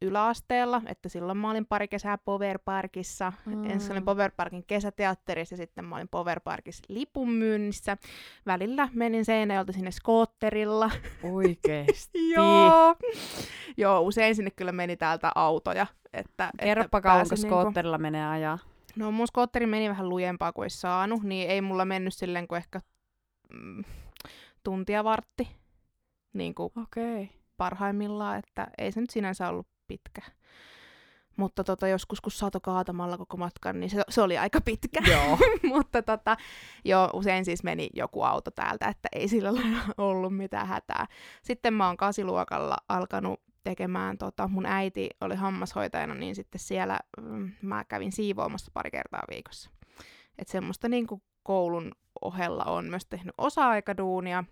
yläasteella, että silloin mä olin pari kesää Power Parkissa. Mm. Ensin olin Power Parkin kesäteatterissa ja sitten mä olin Power Parkissa lipunmyynnissä. Välillä menin Seinäjolta sinne skootterilla. Oikeesti. Joo. Joo, usein sinne kyllä meni täältä autoja. Että, Kerropa että kauanko pääsi skootterilla menee ajaa. No mun skootteri meni vähän lujempaa kuin olisi saanut, niin ei mulla mennyt silleen kuin ehkä mm, tuntia vartti. Niin kuin Okei. Okay. parhaimmillaan, että ei se nyt sinänsä ollut pitkä. Mutta tota, joskus kun saato kaatamalla koko matkan, niin se, se oli aika pitkä. Joo. Mutta tota, joo, usein siis meni joku auto täältä, että ei sillä lailla ollut mitään hätää. Sitten mä oon kasiluokalla alkanut tekemään, tota, mun äiti oli hammashoitajana, niin sitten siellä mm, mä kävin siivoamassa pari kertaa viikossa. Että semmoista niin kuin koulun ohella on myös tehnyt osa-aikaduunia.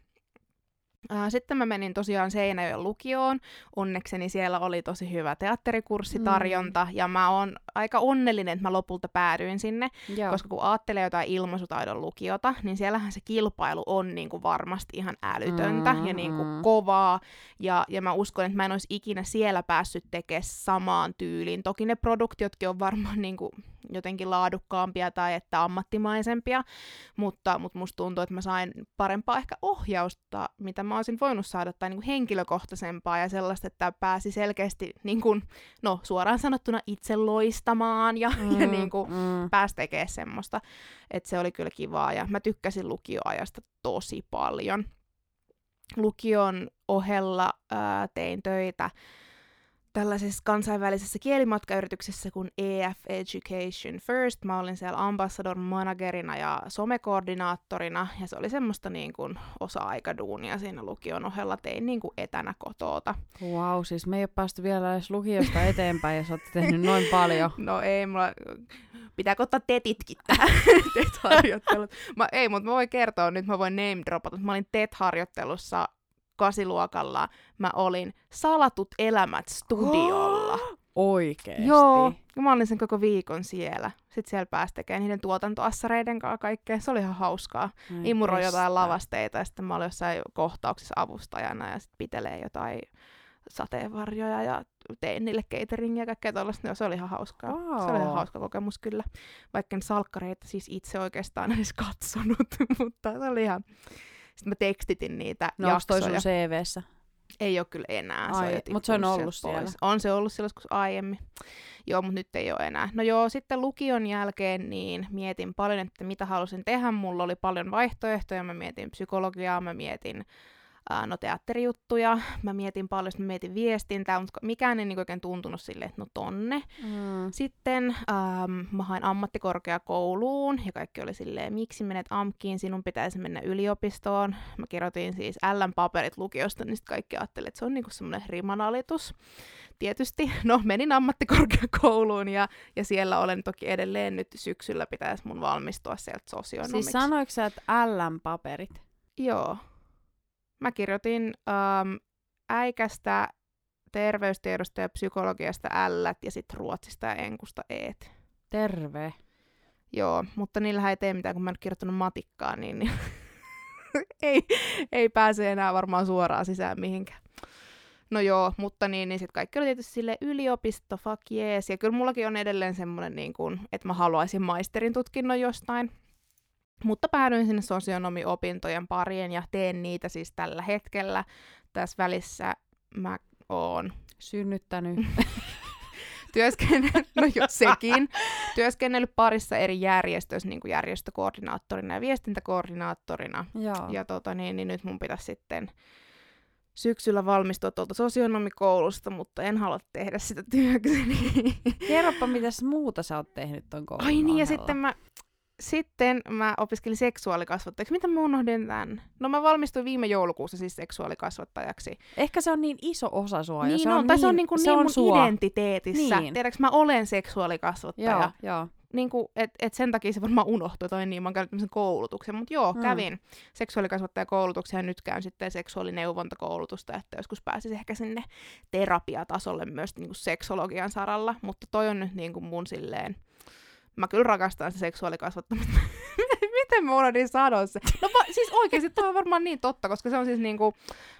Sitten mä menin tosiaan Seinäjoen lukioon. Onnekseni siellä oli tosi hyvä teatterikurssitarjonta, mm. ja mä oon aika onnellinen, että mä lopulta päädyin sinne, Joo. koska kun ajattelee jotain ilmaisutaidon lukiota, niin siellähän se kilpailu on niin kuin varmasti ihan älytöntä Mm, ja niin kuin mm. kovaa, ja, ja mä uskon, että mä en olisi ikinä siellä päässyt tekemään samaan tyyliin. Toki ne produktiotkin on varmaan niin kuin jotenkin laadukkaampia tai että ammattimaisempia, mutta, mutta musta tuntuu, että mä sain parempaa ehkä ohjausta, mitä mä olisin voinut saada, tai niin kuin henkilökohtaisempaa ja sellaista, että pääsi selkeästi niin kuin, no, suoraan sanottuna itse loistamaan ja, mm, ja niin kuin, mm. pääsi tekemään semmoista, että se oli kyllä kivaa ja mä tykkäsin lukioajasta tosi paljon. Lukion ohella ää, tein töitä tällaisessa kansainvälisessä kielimatkayrityksessä kuin EF Education First. Mä olin siellä ambassador managerina ja somekoordinaattorina, ja se oli semmoista niin kuin osa-aikaduunia siinä lukion ohella. Tein niin kuin etänä kotoota. Wow, siis me ei ole päästy vielä edes lukiosta eteenpäin, ja sä oot tehnyt noin paljon. No ei, mulla... Pitääkö ottaa tetitkin tähän TET-harjoittelut? Mä, ei, mutta mä voin kertoa nyt, mä voin name dropata. Mä olin TET-harjoittelussa kasiluokalla mä olin Salatut elämät studiolla. Oikeesti? Joo, mä olin sen koko viikon siellä. Sitten siellä pääsi tekemään niiden tuotantoassareiden kanssa kaikkea. Se oli ihan hauskaa. Ai Imuroi jotain lavasteita ja sitten mä olin jossain kohtauksessa avustajana ja sitten pitelee jotain sateenvarjoja ja tein niille cateringia ja kaikkea tuollaista. se oli ihan hauskaa. Wow. Se oli ihan hauska kokemus kyllä. Vaikka en salkkareita siis itse oikeastaan edes katsonut, mutta se oli ihan sitten mä tekstitin niitä no, jaksoja. No sun CVssä? Ei ole kyllä enää. Ai, mutta se on ollut siellä. Pois. On se ollut silloin joskus aiemmin. Joo, mutta nyt ei ole enää. No joo, sitten lukion jälkeen niin mietin paljon, että mitä halusin tehdä. Mulla oli paljon vaihtoehtoja. Mä mietin psykologiaa, mä mietin ää, no teatterijuttuja, mä mietin paljon, mä mietin viestintää, mutta mikään ei niin oikein tuntunut silleen, että no tonne. Mm. Sitten ähm, mä hain ammattikorkeakouluun ja kaikki oli silleen, miksi menet AMKiin, sinun pitäisi mennä yliopistoon. Mä kirjoitin siis L-paperit lukiosta, niin sitten kaikki ajattelivat, että se on niinku semmoinen rimanalitus. Tietysti, no menin ammattikorkeakouluun ja, ja siellä olen toki edelleen nyt syksyllä pitäisi mun valmistua sieltä sosionomiksi. Siis sanoiko sä, että L-paperit? Joo. Mä kirjoitin um, äikästä, terveystiedosta ja psykologiasta L ja sitten ruotsista ja enkusta E. Terve. Joo, mutta niillä ei tee mitään, kun mä en kirjoittanut matikkaa, niin, niin ei, ei pääse enää varmaan suoraan sisään mihinkään. No joo, mutta niin, niin sitten kaikki oli tietysti sille yliopisto, fuck yes. Ja kyllä mullakin on edelleen semmoinen, niin kuin, että mä haluaisin maisterin tutkinnon jostain. Mutta päädyin sinne sosionomiopintojen pariin ja teen niitä siis tällä hetkellä. Tässä välissä mä oon synnyttänyt. työskennellyt, no jo sekin, työskennellyt parissa eri järjestöissä niin kuin järjestökoordinaattorina ja viestintäkoordinaattorina. Joo. Ja tota, niin, niin nyt mun pitäisi sitten syksyllä valmistua tuolta sosionomikoulusta, mutta en halua tehdä sitä työkseni. Kerropa, mitä muuta sä oot tehnyt ton koulun Ai niin, ja sitten mä sitten mä opiskelin seksuaalikasvattajaksi. Mitä mä unohdin tämän? No mä valmistuin viime joulukuussa siis seksuaalikasvattajaksi. Ehkä se on niin iso osa sua. Niin se on, on, tai niin, se on niin, kuin se niin on mun sua. identiteetissä. Niin. Tiedätkö, mä olen seksuaalikasvattaja. Joo, joo. Niin kuin, et, et sen takia se varmaan unohtui, tai niin, mä oon käynyt koulutuksen, mutta joo, mm. kävin seksuaalikasvattajakoulutuksen ja nyt käyn sitten seksuaalineuvontakoulutusta, että joskus pääsisi ehkä sinne terapiatasolle myös niin kuin seksologian saralla, mutta toi on nyt niin kuin mun silleen, Mä kyllä rakastan se seksuaalikasvattamista. Miten mä unohdin sanoa se? No va- siis oikeesti toi on varmaan niin totta, koska se on siis niinku,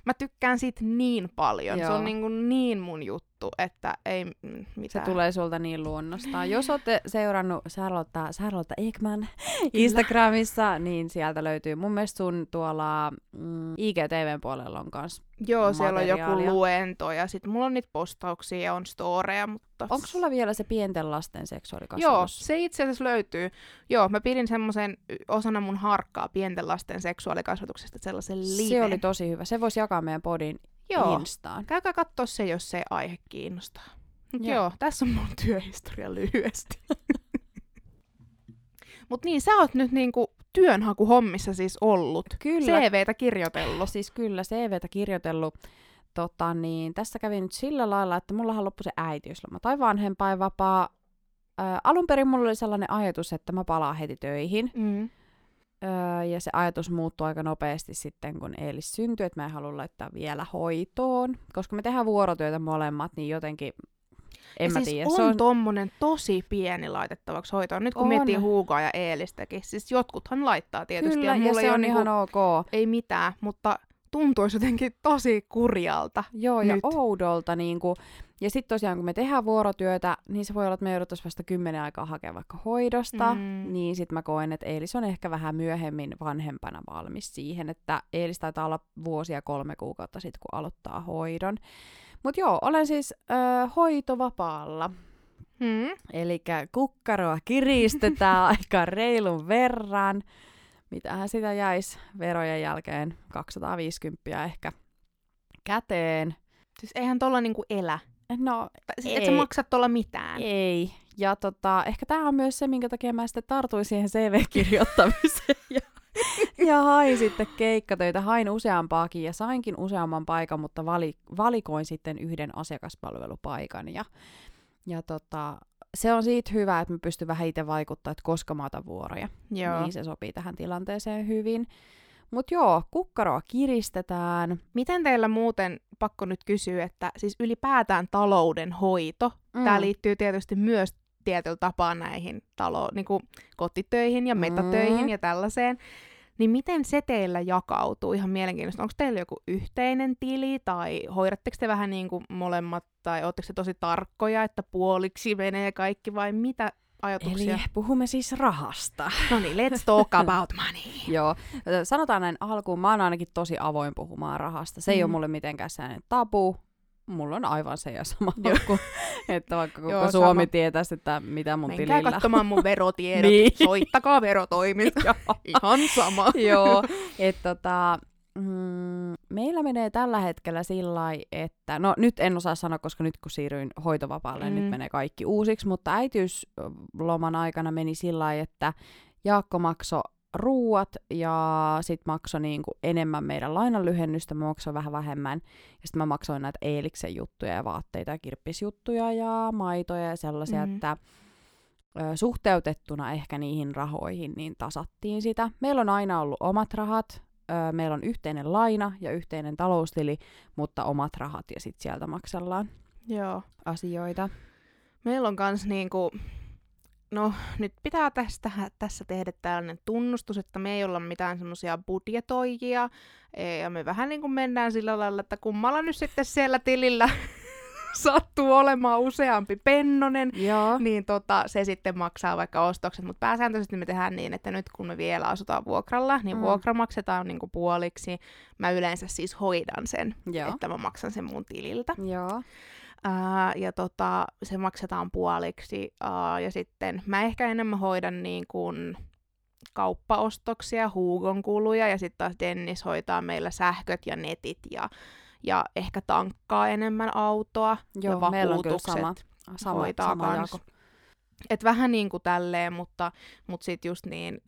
mä tykkään siitä niin paljon. Joo. Se on niinku niin mun juttu, että ei mitään. Se tulee sulta niin luonnostaan. Jos olette seurannut Charlotte, Charlotte Ekman Instagramissa, niin sieltä löytyy mun mielestä sun tuolla mm, IGTVn puolella on kanssa Joo, siellä on joku luento ja sitten mulla on niitä postauksia ja on storeja, mutta... Onko sulla vielä se pienten lasten seksuaalikasvatus? Joo, se itse asiassa löytyy. Joo, mä pidin semmoisen osana mun harkkaa pienten lasten seksuaalikasvatuksesta sellaisen live. Se oli tosi hyvä. Se voisi jakaa meidän podin joo. Instaan. Käykää katsoa se, jos se aihe kiinnostaa. Mut joo. joo, tässä on mun työhistoria lyhyesti. Mut niin, sä oot nyt niinku työnhakuhommissa siis ollut. Kyllä. CVtä kirjoitellut. Siis kyllä, CVtä kirjoitellut. Tota, niin, tässä kävi nyt sillä lailla, että mullahan loppui se äitiysloma tai vanhempainvapaa. Ää, alun perin mulla oli sellainen ajatus, että mä palaan heti töihin. Mm. Öö, ja se ajatus muuttui aika nopeasti sitten, kun Eelis syntyi, että mä en halua laittaa vielä hoitoon. Koska me tehdään vuorotyötä molemmat, niin jotenkin en ja mä siis tiedä. on, se on tommonen tosi pieni laitettavaksi hoitoon. Nyt kun on. miettii Hugoa ja Eelistäkin, siis jotkuthan laittaa tietysti. Kyllä, ja, ja se on niinku, ihan ok. Ei mitään, mutta tuntuisi jotenkin tosi kurjalta Joo, nyt. ja oudolta. Niin kuin, ja sitten tosiaan, kun me tehdään vuorotyötä, niin se voi olla, että me jouduttaisiin vasta kymmenen aikaa hakemaan vaikka hoidosta. Mm. Niin sitten mä koen, että Eelis on ehkä vähän myöhemmin vanhempana valmis siihen, että Eelis taitaa olla vuosia kolme kuukautta sitten, kun aloittaa hoidon. Mutta joo, olen siis ö, hoitovapaalla. Hmm. Eli kukkaroa kiristetään aika reilun verran. Mitähän sitä jäisi verojen jälkeen? 250 ehkä käteen. Siis eihän tuolla niinku elä. No, Tai sit et sä maksa tuolla mitään. Ei. Ja tota, ehkä tämä on myös se, minkä takia mä sitten tartuin siihen CV-kirjoittamiseen ja, ja hain sitten keikkatöitä. Hain useampaakin ja sainkin useamman paikan, mutta vali, valikoin sitten yhden asiakaspalvelupaikan. Ja, ja tota, se on siitä hyvä, että mä pystyn vähän itse vaikuttamaan, että koska mä otan vuoroja. Joo. Niin se sopii tähän tilanteeseen hyvin. Mutta joo, kukkaroa kiristetään. Miten teillä muuten, pakko nyt kysyä, että siis ylipäätään taloudenhoito, mm. tämä liittyy tietysti myös tietyllä tapaa näihin talo, niin kuin kotitöihin ja metatöihin Mm. ja tällaiseen, niin miten se teillä jakautuu? Ihan mielenkiintoista. Onko teillä joku yhteinen tili tai hoidatteko te vähän niin kuin molemmat tai oletteko te tosi tarkkoja, että puoliksi menee kaikki vai mitä ajatuksia? Eli puhumme siis rahasta. No niin, let's talk about money. Joo, sanotaan näin alkuun, mä oon ainakin tosi avoin puhumaan rahasta. Se ei Mm. ole mulle mitenkään sellainen tabu. Mulla on aivan se ja sama Joo. kuin, että vaikka koko Joo, Suomi sama. tietäisi, että mitä mun Menkää tilillä. katsomaan mun verotiedot. Niin. Soittakaa verotoiminta. Ihan sama. Joo, että tota, mm, meillä menee tällä hetkellä sillä että, no nyt en osaa sanoa, koska nyt kun siirryin hoitovapaalle, mm. Mm. nyt menee kaikki uusiksi, mutta äitiysloman aikana meni sillä että Jaakko maksoi ruuat ja sit maksoi niinku enemmän meidän lainanlyhennystä, mä maksoin vähän vähemmän. Ja sitten mä maksoin näitä Eeliksen juttuja ja vaatteita ja kirppisjuttuja ja maitoja ja sellaisia, Mhm. että ö, suhteutettuna ehkä niihin rahoihin, niin tasattiin sitä. Meillä on aina ollut omat rahat, ö, meillä on yhteinen laina ja yhteinen taloustili, mutta omat rahat ja sitten sieltä maksellaan Joo. asioita. Meillä on kans niinku, no nyt pitää tästä, tässä tehdä tällainen tunnustus, että me ei olla mitään semmoisia budjetoijia, ja me vähän niinku mennään sillä lailla, että kummalla nyt sitten siellä tilillä sattuu olemaan useampi pennonen, Joo. niin tota, se sitten maksaa vaikka ostokset, mutta pääsääntöisesti me tehdään niin, että nyt kun me vielä asutaan vuokralla, niin mm. vuokra maksetaan niinku puoliksi. Mä yleensä siis hoidan sen, Joo. että mä maksan sen mun tililtä. Joo. Ää, ja tota, se maksetaan puoliksi. Ää, ja sitten mä ehkä enemmän hoidan niin kuin kauppaostoksia, Hugon kuluja, ja sitten taas Dennis hoitaa meillä sähköt ja netit ja, ja ehkä tankkaa enemmän autoa Joo, ja meillä on kyllä vakuutukset sama, sama, hoitaa sama kans. jako. Et vähän niin kuin tälleen, mutta, mutta sitten just niin,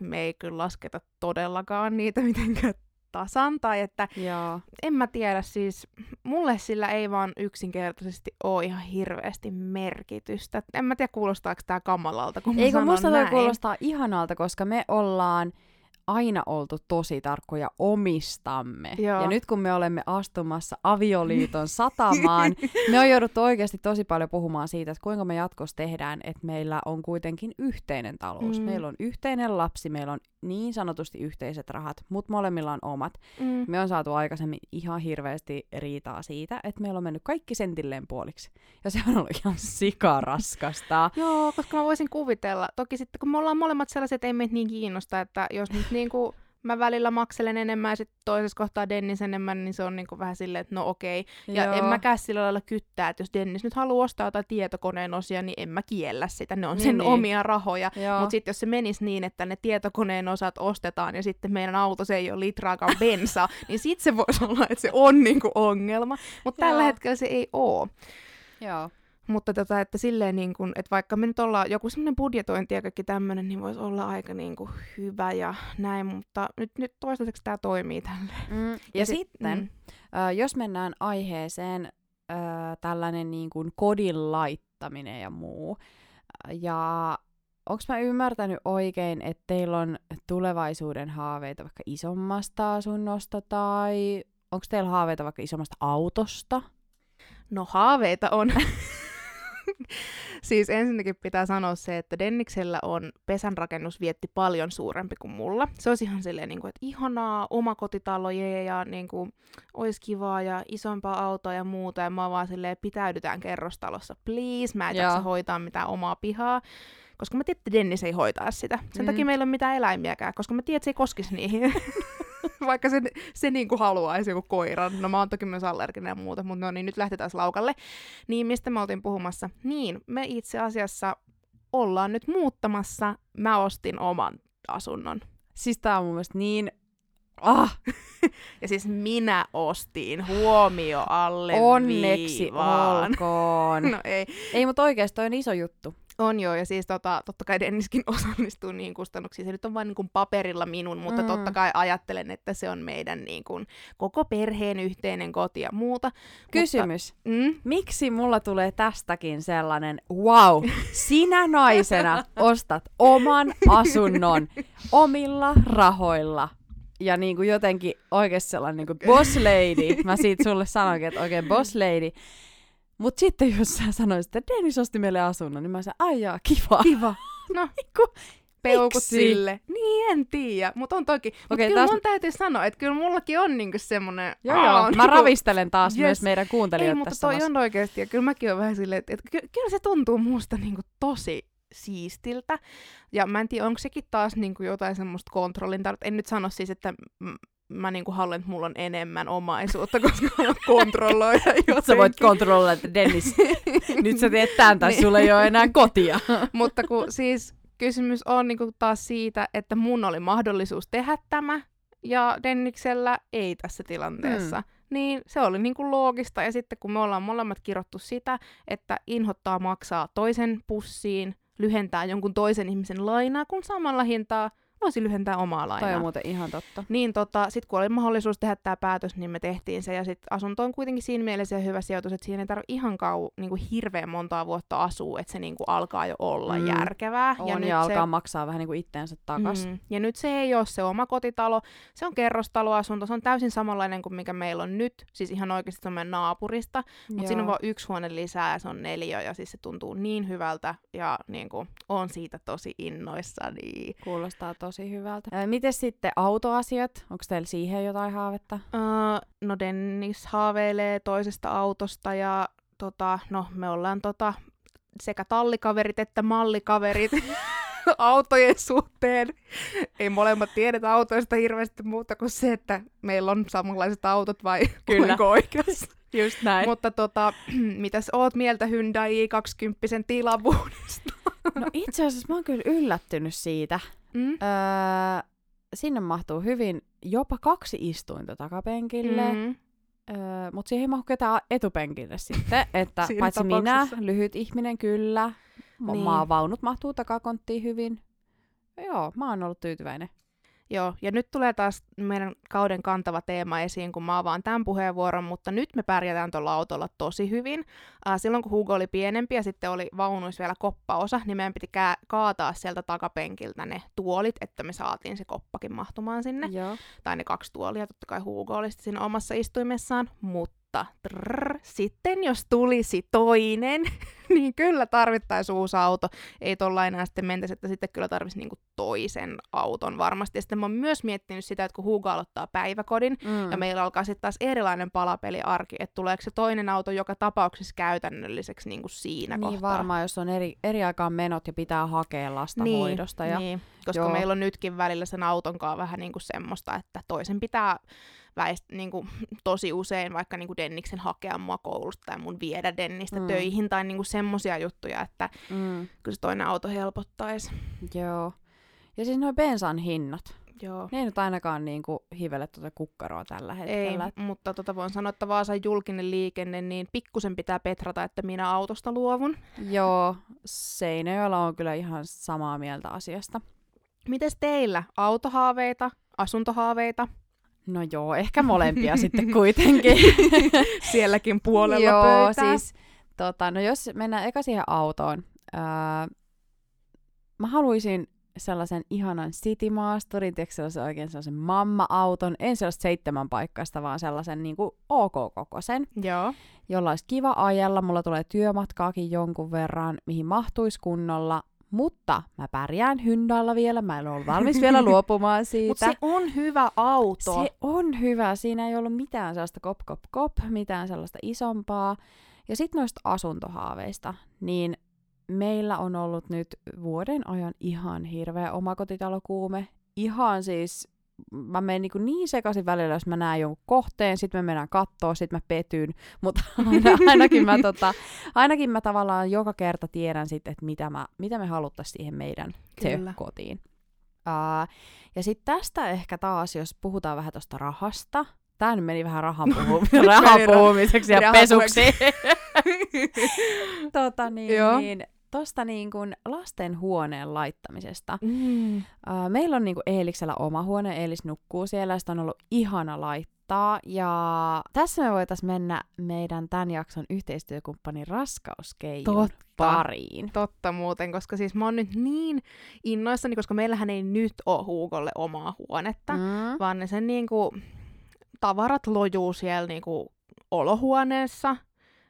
me ei kyllä lasketa todellakaan niitä mitenkään tasan, tai että Joo. en mä tiedä, siis mulle sillä ei vaan yksinkertaisesti ole ihan hirveästi merkitystä. En mä tiedä, kuulostaako tää kamalalta, kun mä Eikö sanon musta toi näin. kuulostaa ihanalta, koska me ollaan aina oltu tosi tarkkoja omistamme. Joo. Ja nyt kun me olemme astumassa avioliiton satamaan, me on jouduttu oikeasti tosi paljon puhumaan siitä, että kuinka me jatkossa tehdään, että meillä on kuitenkin yhteinen talous. Mm. Meillä on yhteinen lapsi, meillä on niin sanotusti yhteiset rahat, mutta molemmilla on omat. Mm. Me on saatu aikaisemmin ihan hirveästi riitaa siitä, että meillä on mennyt kaikki sentilleen puoliksi. Ja se on ollut ihan sikaraskasta. Joo, koska mä voisin kuvitella. Toki sitten, kun me ollaan molemmat sellaiset, että ei meitä niin kiinnosta, että jos nyt niinku mä välillä makselen enemmän ja sitten toisessa kohtaa Dennis enemmän, niin se on niinku vähän silleen, että no okei. Ja Joo. en mäkään sillä lailla kyttää, että jos Dennis nyt haluaa ostaa jotain tietokoneen osia, niin en mä kiellä sitä. Ne on Niin, sen niin. omia rahoja. Mutta sitten jos se menisi niin, että ne tietokoneen osat ostetaan ja sitten meidän auto se ei ole litraakaan bensaa, niin sitten se voisi olla, että se on niinku ongelma. Mutta tällä hetkellä se ei ole. Joo. Mutta tota, että silleen niin kuin, että vaikka me nyt ollaan joku semmoinen budjetointi ja kaikki tämmöinen, niin voisi olla aika niin kuin hyvä ja näin, mutta nyt, nyt toistaiseksi tämä toimii tälle. Mm, ja, ja sitten, mm. ö, jos mennään aiheeseen, ö, tällainen niin kuin kodin laittaminen ja muu, ja onko mä ymmärtänyt oikein, että teillä on tulevaisuuden haaveita vaikka isommasta asunnosta, tai onko teillä haaveita vaikka isommasta autosta? No haaveita on. siis ensinnäkin pitää sanoa se, että Denniksellä on pesänrakennus vietti paljon suurempi kuin mulla. Se olisi ihan silleen, niin kuin, että ihanaa, omakotitalo jee, ja niin kuin, olisi kivaa ja isompaa autoa ja muuta. Ja mä vaan silleen, pitäydytään kerrostalossa, please. Mä en jaksa hoitaa mitään omaa pihaa. Koska mä tiedän, että Dennis ei hoitaa sitä. Sen Mm. takia meillä ei ole mitään eläimiäkään, koska mä tiedän, että se ei koskisi niihin. Vaikka se, se niinku haluaisi joku koiran. No mä oon toki myös allerginen ja muuta, mutta no niin, nyt lähtetään laukalle. Niin, mistä me oltiin puhumassa? Niin, me itse asiassa ollaan nyt muuttamassa. Mä ostin oman asunnon. Siis tää on mun mielestä niin Ah, Ja siis minä ostin huomio alle onneksi viivaan. olkoon. No ei. Ei, mutta oikeasti toi on iso juttu. On joo, ja siis tota, totta kai Denniskin osallistuu niihin kustannuksiin. Se nyt on vain niin kuin paperilla minun, mutta mm. totta kai ajattelen, että se on meidän niin kuin, koko perheen yhteinen koti ja muuta. Kysymys. Mutta, mm, Miksi mulla tulee tästäkin sellainen, wow, sinä naisena ostat oman asunnon omilla rahoilla. Ja niin kuin jotenkin oikeasti sellainen niin kuin boss lady. Mä siitä sulle sanoinkin, että oikein boss lady. Mut sitten jos sä sanoisit, että Dennis osti meille asunnon, niin mä sanoin, ai jaa, kiva. kiva. No, Niinku, peukut sille. Niin, en tiedä. Mutta on toki. Mutta Okei, kyllä taas- mun täytyy sanoa, että kyllä mullakin on niinku semmonen... joo joo, mä niinku- ravistelen taas yes. myös meidän Ei, kuuntelijoita mutta tässä toi samassa. on oikeasti, ja kyllä mäkin olen vähän silleen, että, että ky- kyllä se tuntuu musta niinku tosi siistiltä. Ja mä en tiedä, onko sekin taas niinku jotain semmoista kontrollin tarvetta. En nyt sano siis, että mä niinku haluan, että mulla on enemmän omaisuutta, koska haluan kontrolloida jotenkin. Sä voit kontrolloida, että Dennis, nyt sä teet tämän, tai Niin. sulla ei ole enää kotia. Mutta kun siis kysymys on niinku taas siitä, että mun oli mahdollisuus tehdä tämä, ja Denniksellä ei tässä tilanteessa. Hmm. Niin se oli niinku loogista, ja sitten kun me ollaan molemmat kirottu sitä, että inhottaa maksaa toisen pussiin, lyhentää jonkun toisen ihmisen lainaa, kun samalla hintaa voisi lyhentää omaa lainaa. Toi on muuten ihan totta. Niin tota, sit kun oli mahdollisuus tehdä tämä päätös, niin me tehtiin se. Ja sit asunto on kuitenkin siinä mielessä hyvä sijoitus, että siihen ei tarvitse ihan kau, niinku hirveän montaa vuotta asua, että se niinku alkaa jo olla Mm. järkevää. On, ja, ja, nyt ja se, alkaa maksaa vähän niin kuin itteensä takas. Mm. Ja nyt se ei ole se oma kotitalo, se on kerrostaloasunto, se on täysin samanlainen kuin mikä meillä on nyt, siis ihan oikeasti se on meidän naapurista, mutta siinä on vaan yksi huone lisää ja se on neljä ja siis se tuntuu niin hyvältä ja niin kuin, on siitä tosi innoissani. Kuulostaa tosi hyvältä. Ää, miten sitten autoasiat? Onko teillä siihen jotain haavetta? Uh, no Dennis haaveilee toisesta autosta ja tota, no me ollaan tota, sekä tallikaverit että mallikaverit autojen suhteen. Ei molemmat tiedetä autoista hirveästi muuta kuin se, että meillä on samanlaiset autot vai Kyllä. oikeassa. Just näin. Mutta tota, mitäs oot mieltä Hyundai i20 tilavuudesta? No itse asiassa mä oon kyllä yllättynyt siitä. Mm? Öö, sinne mahtuu hyvin jopa kaksi istuinta takapenkille, mm. Öö, mutta siihen ei mahdu ketään etupenkille sitten. Että Siinä paitsi minä, lyhyt ihminen kyllä, niin. Niin. maavaunut mahtuu takakonttiin hyvin. Joo, mä oon ollut tyytyväinen. Joo, ja nyt tulee taas meidän kauden kantava teema esiin, kun mä avaan tämän puheenvuoron, mutta nyt me pärjätään tuolla autolla tosi hyvin. Äh, silloin kun Hugo oli pienempi ja sitten oli vaunuissa vielä koppaosa, niin meidän piti kää- kaataa sieltä takapenkiltä ne tuolit, että me saatiin se koppakin mahtumaan sinne. Joo. Tai ne kaksi tuolia, totta kai Hugo oli sitten siinä omassa istuimessaan, mutta trrr, sitten jos tulisi toinen, niin kyllä tarvittaisiin uusi auto. Ei tuolla enää sitten mentäisi, että sitten kyllä tarvitsisi niinku toisen auton varmasti. Ja sitten mä oon myös miettinyt sitä, että kun Hugo aloittaa päiväkodin, Mm. ja meillä alkaa sitten taas erilainen palapeliarki, että tuleeko se toinen auto joka tapauksessa käytännölliseksi niin kuin siinä niin kohtaa. varmaan, jos on eri, eri aikaan menot ja pitää hakea lasta niin, hoidosta. Ja... niin, koska Joo. Meillä on nytkin välillä sen auton kanssa vähän niin kuin semmoista, että toisen pitää väist, niin kuin, tosi usein vaikka niin kuin Denniksen hakea mua koulusta tai mun viedä Dennistä Mm. töihin tai niin kuin semmoisia juttuja, että Mm, kyllä se toinen auto helpottaisi. joo. Ja siis noin bensan hinnat. Joo. Ne ei nyt ainakaan niinku hivele tuota kukkaroa tällä Ei, hetkellä. mutta tota voin sanoa, että Vaasan julkinen liikenne, niin pikkusen pitää petrata, että minä autosta luovun. Joo, Seinäjoella on kyllä ihan samaa mieltä asiasta. Mites teillä? Autohaaveita, asuntohaaveita? No joo, ehkä molempia sitten kuitenkin. Sielläkin puolella joo, pöytää. siis tota, no jos mennään eka siihen autoon. Ää, mä haluaisin sellaisen ihanan City Masterin, tiedätkö sellaisen oikein sellaisen mamma-auton, en sellaista seitsemän paikkaista, vaan sellaisen niin kuin ok-kokoisen, Joo. jolla olisi kiva ajella, mulla tulee työmatkaakin jonkun verran, mihin mahtuisi kunnolla, mutta mä pärjään Hyndalla vielä, mä en ole valmis vielä luopumaan siitä. Mutta se on hyvä auto. Se on hyvä. Siinä ei ollut mitään sellaista kop, kop, kop, mitään sellaista isompaa. Ja sitten noista asuntohaaveista, niin meillä on ollut nyt vuoden ajan ihan hirveä omakotitalokuume. Ihan siis, mä menen niin, niin sekaisin välillä, jos mä näen jonkun kohteen, sitten me mennään kattoo, sitten mä petyn, mutta aina, ainakin, mä, tota, ainakin mä tavallaan joka kerta tiedän sitten, että mitä, mä, mitä me haluttaisiin siihen meidän kotiin. Uh, ja sitten tästä ehkä taas, jos puhutaan vähän tuosta rahasta, Tämä nyt meni vähän rahan, puhu- rahan puhumiseksi ja pesuksi. tota, niin, niin, tosta niin kuin lasten huoneen laittamisesta. Mm. Uh, meillä on niin kuin Eeliksellä oma huone, Eelis nukkuu siellä, sitä on ollut ihana laittaa. Ja tässä me voitaisiin mennä meidän tämän jakson yhteistyökumppanin raskauskeijun pariin. Totta muuten, koska siis mä oon nyt niin innoissani, koska meillähän ei nyt ole Huukolle omaa huonetta, mm. vaan ne sen niinku tavarat lojuu siellä niinku olohuoneessa,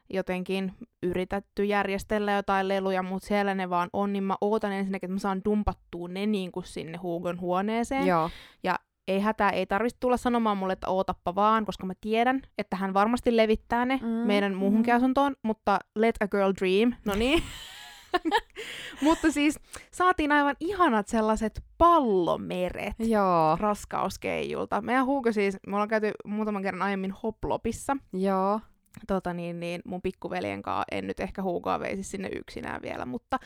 jotenkin yritetty järjestellä jotain leluja, mutta siellä ne vaan on, niin mä ootan ensinnäkin, että mä saan dumpattua ne niin kuin sinne Hugon huoneeseen. Joo. Ja ei hätää, ei tarvitse tulla sanomaan mulle, että ootappa vaan, koska mä tiedän, että hän varmasti levittää ne mm, meidän muuhunkin asuntoon, mutta let a girl dream, no niin. Mutta siis saatiin aivan ihanat sellaiset pallomeret Joo. raskauskeijulta. Meidän Hugo siis, me ollaan käyty muutaman kerran aiemmin Hoplopissa. Joo. Tota niin, niin mun pikkuveljen kanssa en nyt ehkä Hugoa veisi sinne yksinään vielä, mutta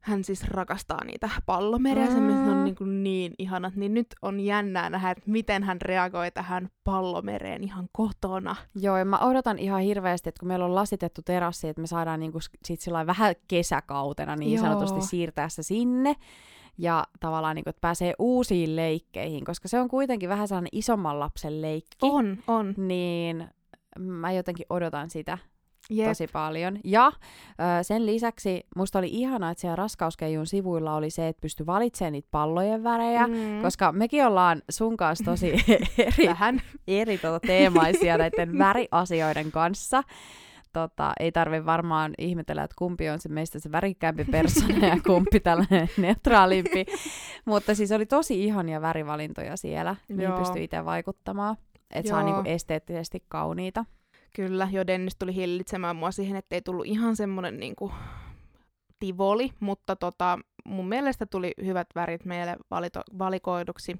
hän siis rakastaa niitä pallomeriä, mm. se on niin, kuin niin ihanat, niin nyt on jännää nähdä, että miten hän reagoi tähän pallomereen ihan kotona. Joo, ja mä odotan ihan hirveästi, että kun meillä on lasitettu terassi, että me saadaan niin kuin sit vähän kesäkautena niin Joo. sanotusti siirtää se sinne, ja tavallaan niin kuin, että pääsee uusiin leikkeihin, koska se on kuitenkin vähän sellainen isomman lapsen leikki. On, on. Niin mä jotenkin odotan sitä Jep. tosi paljon. Ja ö, sen lisäksi musta oli ihana, että siellä raskauskeijun sivuilla oli se, että pystyi valitsemaan niitä pallojen värejä, mm. koska mekin ollaan sun kanssa tosi eri, Vähän. eri tota, teemaisia näiden väriasioiden kanssa. Tota, ei tarvi varmaan ihmetellä, että kumpi on se meistä se värikkäämpi persona ja kumpi tällainen neutraalimpi. Mutta siis oli tosi ihania värivalintoja siellä, niin pystyi itse vaikuttamaan, että saa niinku esteettisesti kauniita. Kyllä, jo Dennis tuli hillitsemään mua siihen, että ei tullut ihan semmoinen niinku tivoli, mutta tota, mun mielestä tuli hyvät värit meille valito, valikoiduksi.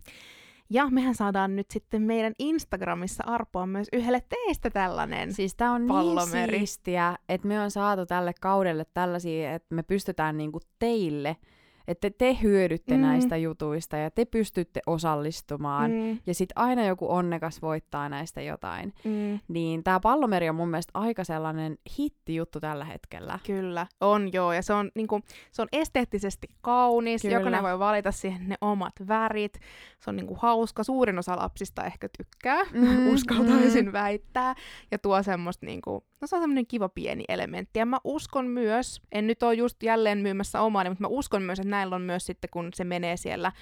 Ja mehän saadaan nyt sitten meidän Instagramissa arpoa myös yhdelle teistä tällainen Siis tää on niin pallomeri. niin siistiä, että me on saatu tälle kaudelle tällaisia, että me pystytään niinku teille – että te hyödytte mm. näistä jutuista ja te pystytte osallistumaan mm. ja sitten aina joku onnekas voittaa näistä jotain. Mm. Niin tämä pallomeri on mun mielestä aika sellainen hitti-juttu tällä hetkellä. Kyllä, on joo ja se on, niinku, se on esteettisesti kaunis, Kyllä. jokainen voi valita siihen ne omat värit, se on niinku hauska, suurin osa lapsista ehkä tykkää, mm. uskaltaisin mm. väittää ja tuo semmoista niinku, no se on semmoinen kiva pieni elementti ja mä uskon myös, en nyt ole just jälleen myymässä omaa, mutta mä uskon myös, että näillä on myös sitten, kun se menee siellä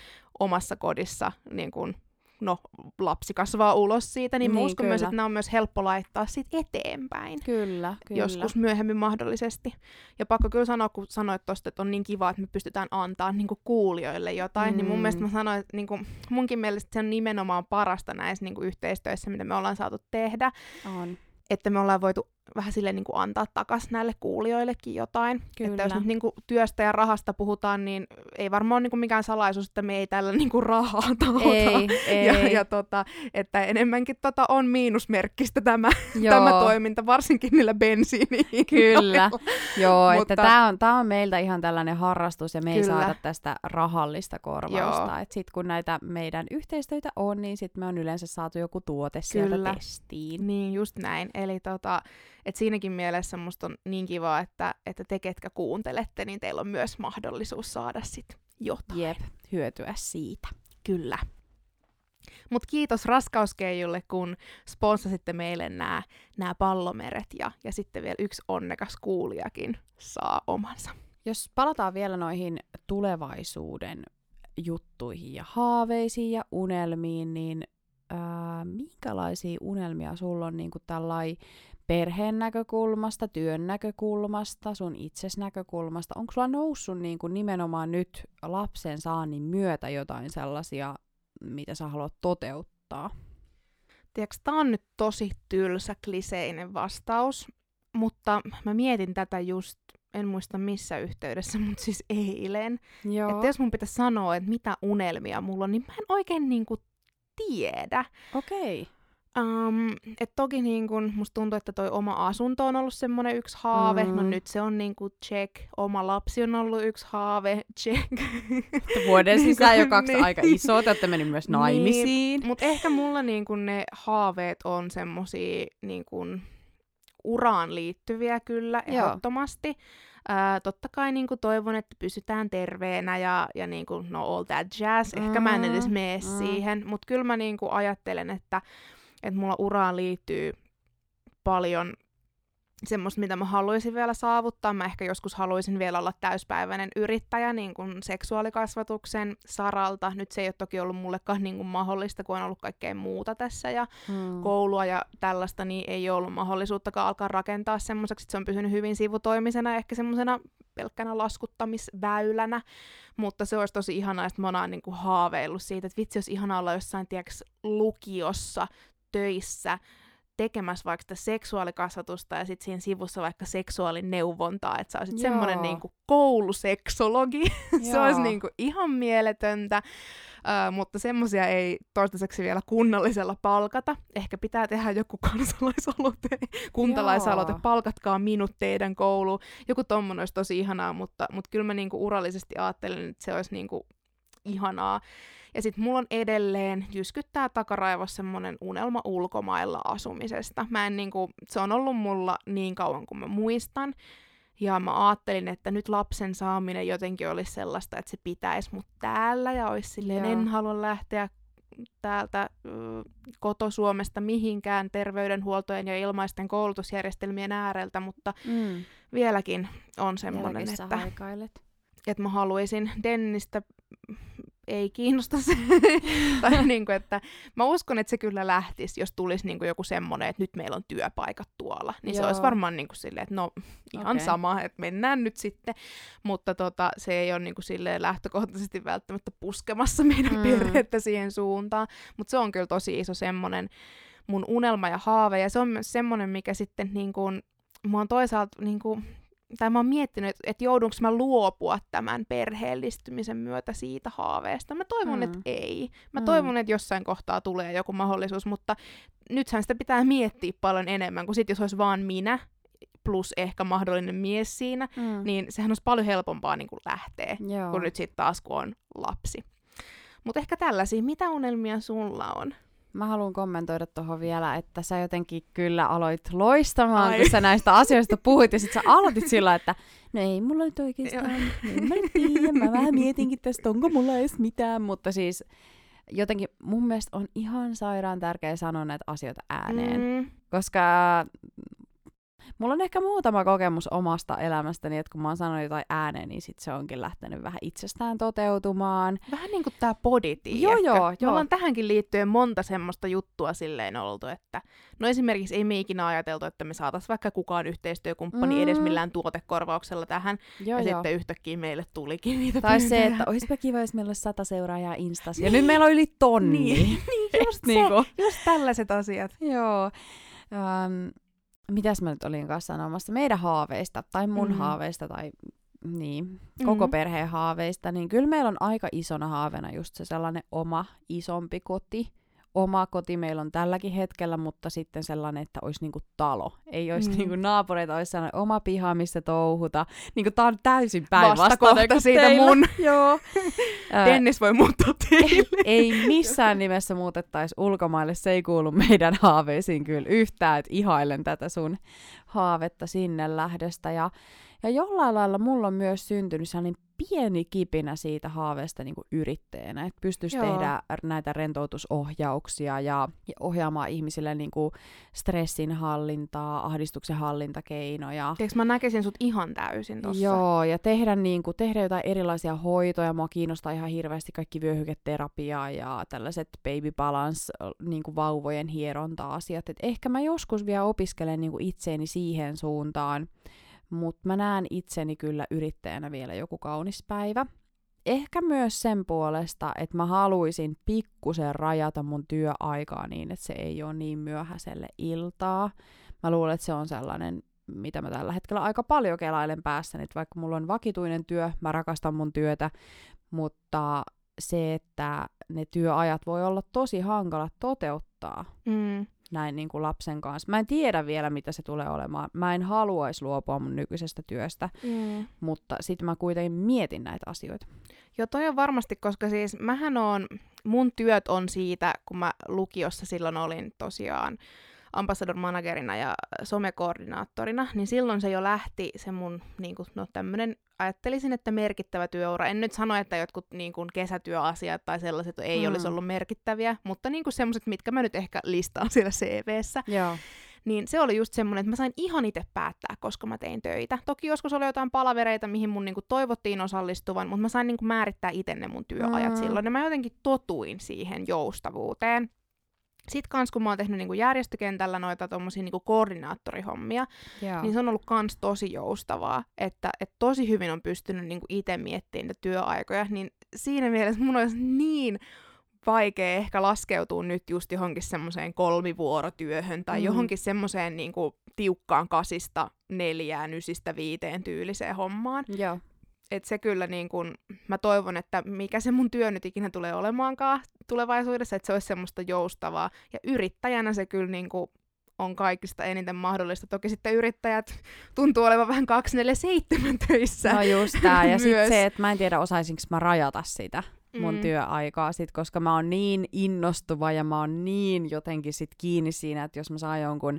omassa kodissa, niin kun, no, lapsi kasvaa ulos siitä, niin, niin uskon kyllä. myös, että nämä on myös helppo laittaa sit eteenpäin. Kyllä, kyllä. Joskus myöhemmin mahdollisesti. Ja pakko kyllä sanoa, kun sanoit tuosta, että on niin kiva, että me pystytään antaa niin kuulijoille jotain, mm. niin mun mm. mielestä mä sanoin, että niin kuin, munkin mielestä se on nimenomaan parasta näissä niin yhteistyöissä, mitä me ollaan saatu tehdä. On. Että me ollaan voitu vähän silleen niin kuin antaa takas näille kuulijoillekin jotain. Kyllä. Että jos nyt niin kuin työstä ja rahasta puhutaan, niin ei varmaan ole niin kuin mikään salaisuus, että me ei tällä niin kuin rahaa taota. Ei, ei. Ja, ja tota, että enemmänkin tota on miinusmerkkistä tämä, tämä toiminta, varsinkin niillä bensiiniin. Kyllä, joo, Mutta... että tämä on, tää on meiltä ihan tällainen harrastus ja me Kyllä. ei saada tästä rahallista korvausta. Sitten kun näitä meidän yhteistöitä on, niin sitten me on yleensä saatu joku tuote Kyllä. sieltä testiin. Niin, just näin. Eli tota, et siinäkin mielessä musta on niin kiva, että, että te ketkä kuuntelette, niin teillä on myös mahdollisuus saada sit jotain. Jep, hyötyä siitä. Kyllä. Mutta kiitos Raskauskeijulle, kun sponsasitte meille nämä pallomeret ja, ja sitten vielä yksi onnekas kuulijakin saa omansa. Jos palataan vielä noihin tulevaisuuden juttuihin ja haaveisiin ja unelmiin, niin ää, minkälaisia unelmia sulla on niin tällainen perheen näkökulmasta, työn näkökulmasta, sun itses näkökulmasta? Onko sulla noussut niin kuin nimenomaan nyt lapsen saannin myötä jotain sellaisia, mitä sä haluat toteuttaa? Tiedätkö, tää on nyt tosi tylsä, kliseinen vastaus, mutta mä mietin tätä just, en muista missä yhteydessä, mutta siis eilen. Joo. Että jos mun pitäisi sanoa, että mitä unelmia mulla on, niin mä en oikein niinku tiedä. Okei. Okay. Um, et toki niin kun, musta tuntuu, että toi oma asunto on ollut semmoinen yksi haave. No mm. No nyt se on niin kuin check. Oma lapsi on ollut yksi haave. Check. Vuoden sisään jo kaksi niin. aika isoa. Te olette mennyt myös naimisiin. Niin. Mutta ehkä mulla niin kun ne haaveet on semmosia niin kun, uraan liittyviä kyllä ehdottomasti. Ää, totta kai niin kuin toivon, että pysytään terveenä ja, ja niin kuin, no all that jazz. Ehkä mm, mä en edes mene mm. siihen, mutta kyllä mä niin kuin ajattelen, että, että mulla uraan liittyy paljon semmoista, mitä mä haluaisin vielä saavuttaa. Mä ehkä joskus haluaisin vielä olla täyspäiväinen yrittäjä niin kuin seksuaalikasvatuksen saralta. Nyt se ei ole toki ollut mullekaan niin kuin mahdollista, kun on ollut kaikkea muuta tässä ja hmm. koulua ja tällaista, niin ei ole ollut mahdollisuuttakaan alkaa rakentaa semmoiseksi, että se on pysynyt hyvin sivutoimisena, ehkä semmoisena pelkkänä laskuttamisväylänä, mutta se olisi tosi ihanaa, että mä oon niin kuin haaveillut siitä, että vitsi olisi ihanaa olla jossain, tiedätkö, lukiossa töissä, tekemässä vaikka sitä seksuaalikasvatusta ja sitten siinä sivussa vaikka seksuaalineuvontaa, että sä olisit semmoinen niinku kouluseksologi. se olisi niinku ihan mieletöntä, uh, mutta semmoisia ei toistaiseksi vielä kunnallisella palkata. Ehkä pitää tehdä joku kansalaisaloite, kuntalaisaloite, Joo. palkatkaa minut teidän kouluun. Joku tommonen olisi tosi ihanaa, mutta, mutta kyllä mä niinku urallisesti ajattelen, että se olisi niinku ihanaa. Ja sitten mulla on edelleen jyskyttää takaraivossa semmonen unelma ulkomailla asumisesta. Mä en niinku, se on ollut mulla niin kauan kuin mä muistan. Ja mä ajattelin, että nyt lapsen saaminen jotenkin olisi sellaista, että se pitäisi mut täällä ja olisi silleen, Joo. en halua lähteä täältä koto-Suomesta mihinkään terveydenhuoltojen ja ilmaisten koulutusjärjestelmien ääreltä, mutta mm. vieläkin on semmoinen, että, että mä haluaisin Dennistä ei kiinnosta se. tai niin kuin, että mä uskon, että se kyllä lähtisi, jos tulisi niin kuin joku semmoinen, että nyt meillä on työpaikat tuolla. Niin Joo. se olisi varmaan niin kuin silleen, että no ihan okay. sama, että mennään nyt sitten. Mutta tota, se ei ole niin kuin silleen lähtökohtaisesti välttämättä puskemassa meidän mm. perhettä siihen suuntaan. Mutta se on kyllä tosi iso semmoinen mun unelma ja haave. Ja se on myös semmoinen, mikä sitten niin kuin, mä oon toisaalta niin kuin, tai mä oon miettinyt, että, että joudunko mä luopua tämän perheellistymisen myötä siitä haaveesta. Mä toivon, mm. että ei. Mä mm. toivon, että jossain kohtaa tulee joku mahdollisuus, mutta nythän sitä pitää miettiä paljon enemmän, kuin sit jos olisi vaan minä plus ehkä mahdollinen mies siinä, mm. niin sehän olisi paljon helpompaa niin kuin lähteä, Joo. kun nyt sitten taas kun on lapsi. Mutta ehkä tällaisia, mitä unelmia sulla on? Mä haluan kommentoida tuohon vielä, että sä jotenkin kyllä aloit loistamaan, Ai. kun sä näistä asioista puhuit, ja sit sä aloitit sillä, että no ei mulla nyt oikeastaan, en mä nyt tiedä, mä vähän mietinkin tästä, onko mulla edes mitään, mutta siis jotenkin mun mielestä on ihan sairaan tärkeä sanoa näitä asioita ääneen, mm. koska Mulla on ehkä muutama kokemus omasta elämästäni, että kun mä oon sanonut jotain ääneen, niin sit se onkin lähtenyt vähän itsestään toteutumaan. Vähän niin kuin tää body, Joo, joo, joo. Me ollaan tähänkin liittyen monta semmoista juttua silleen oltu, että no esimerkiksi ei me ikinä ajateltu, että me saatais vaikka kukaan yhteistyökumppani mm. edes millään tuotekorvauksella tähän, joo, ja joo. sitten yhtäkkiä meille tulikin niitä Tai pyyntöjä. se, että olisipa kiva, jos meillä olisi sata seuraajaa Instas, ja niin. nyt meillä on yli tonni. Niin, niin just, se, niin just tällaiset asiat. Joo. Um, mitäs mä nyt olin kanssa sanomassa, meidän haaveista, tai mun mm. haaveista, tai niin, koko mm. perheen haaveista, niin kyllä meillä on aika isona haaveena just se sellainen oma isompi koti, oma koti meillä on tälläkin hetkellä, mutta sitten sellainen, että olisi niinku talo. Ei olisi mm. niinku naapureita, olisi sellainen oma piha, missä touhuta. Niinku tää on täysin päinvastainen siitä teillä. mun. Joo. Dennis voi muuttaa teille. ei missään nimessä muutettaisi ulkomaille, se ei kuulu meidän haaveisiin kyllä yhtään, että ihailen tätä sun haavetta sinne lähdöstä. Ja ja jollain lailla mulla on myös syntynyt sellainen pieni kipinä siitä haaveesta niin kuin yrittäjänä, että pystyisi Joo. tehdä näitä rentoutusohjauksia ja, ja ohjaamaan ihmisille niin kuin stressin hallintaa, ahdistuksen hallintakeinoja. Tiedätkö, mä näkisin sut ihan täysin tossa. Joo, ja tehdä, niin kuin, tehdä jotain erilaisia hoitoja. Mua kiinnostaa ihan hirveästi kaikki vyöhyketerapia ja tällaiset baby balance, niin kuin vauvojen hieronta-asiat. Et ehkä mä joskus vielä opiskelen niin kuin itseeni siihen suuntaan, mutta mä näen itseni kyllä yrittäjänä vielä joku kaunis päivä. Ehkä myös sen puolesta, että mä haluaisin pikkusen rajata mun työaikaa niin, että se ei ole niin myöhäiselle iltaa. Mä luulen, että se on sellainen, mitä mä tällä hetkellä aika paljon kelailen päässäni, että vaikka mulla on vakituinen työ, mä rakastan mun työtä, mutta se, että ne työajat voi olla tosi hankalat toteuttaa. Mm. Näin niin kuin lapsen kanssa. Mä en tiedä vielä, mitä se tulee olemaan. Mä en haluaisi luopua mun nykyisestä työstä, Mm. mutta sitten mä kuitenkin mietin näitä asioita. Joo, toi on varmasti, koska siis mähän on, mun työt on siitä, kun mä lukiossa silloin olin tosiaan ambassador managerina ja somekoordinaattorina, niin silloin se jo lähti se mun niin kuin, no tämmönen, ajattelisin, että merkittävä työura. En nyt sano, että jotkut niin kuin, kesätyöasiat tai sellaiset ei Mm. olisi ollut merkittäviä, mutta niin kuin semmoiset, mitkä mä nyt ehkä listaan siellä CVssä, Joo. niin se oli just semmoinen, että mä sain ihan itse päättää, koska mä tein töitä. Toki joskus oli jotain palavereita, mihin mun niinku toivottiin osallistuvan, mutta mä sain niinku määrittää itse ne mun työajat Mm. silloin, ja mä jotenkin totuin siihen joustavuuteen. Sitten kans kun mä oon tehnyt niinku järjestökentällä noita tommosia niinku koordinaattorihommia, Joo. niin se on ollut kans tosi joustavaa, että et tosi hyvin on pystynyt niinku itse miettimään niitä työaikoja, niin siinä mielessä mun olisi niin vaikea ehkä laskeutua nyt just johonkin semmoiseen kolmivuorotyöhön tai Mm. mm. johonkin semmoiseen niinku tiukkaan kasista neljään, ysistä viiteen tyyliseen hommaan. Joo. Et se kyllä niin kun, mä toivon, että mikä se mun työ nyt ikinä tulee olemaankaan tulevaisuudessa, että se olisi semmoista joustavaa. Ja yrittäjänä se kyllä niin kun on kaikista eniten mahdollista. Toki sitten yrittäjät tuntuu olevan vähän 247 töissä. No just tää. Ja sitten se, että mä en tiedä osaisinko mä rajata sitä mun Mm. työaikaa sit, koska mä oon niin innostuva ja mä oon niin jotenkin sit kiinni siinä, että jos mä saan jonkun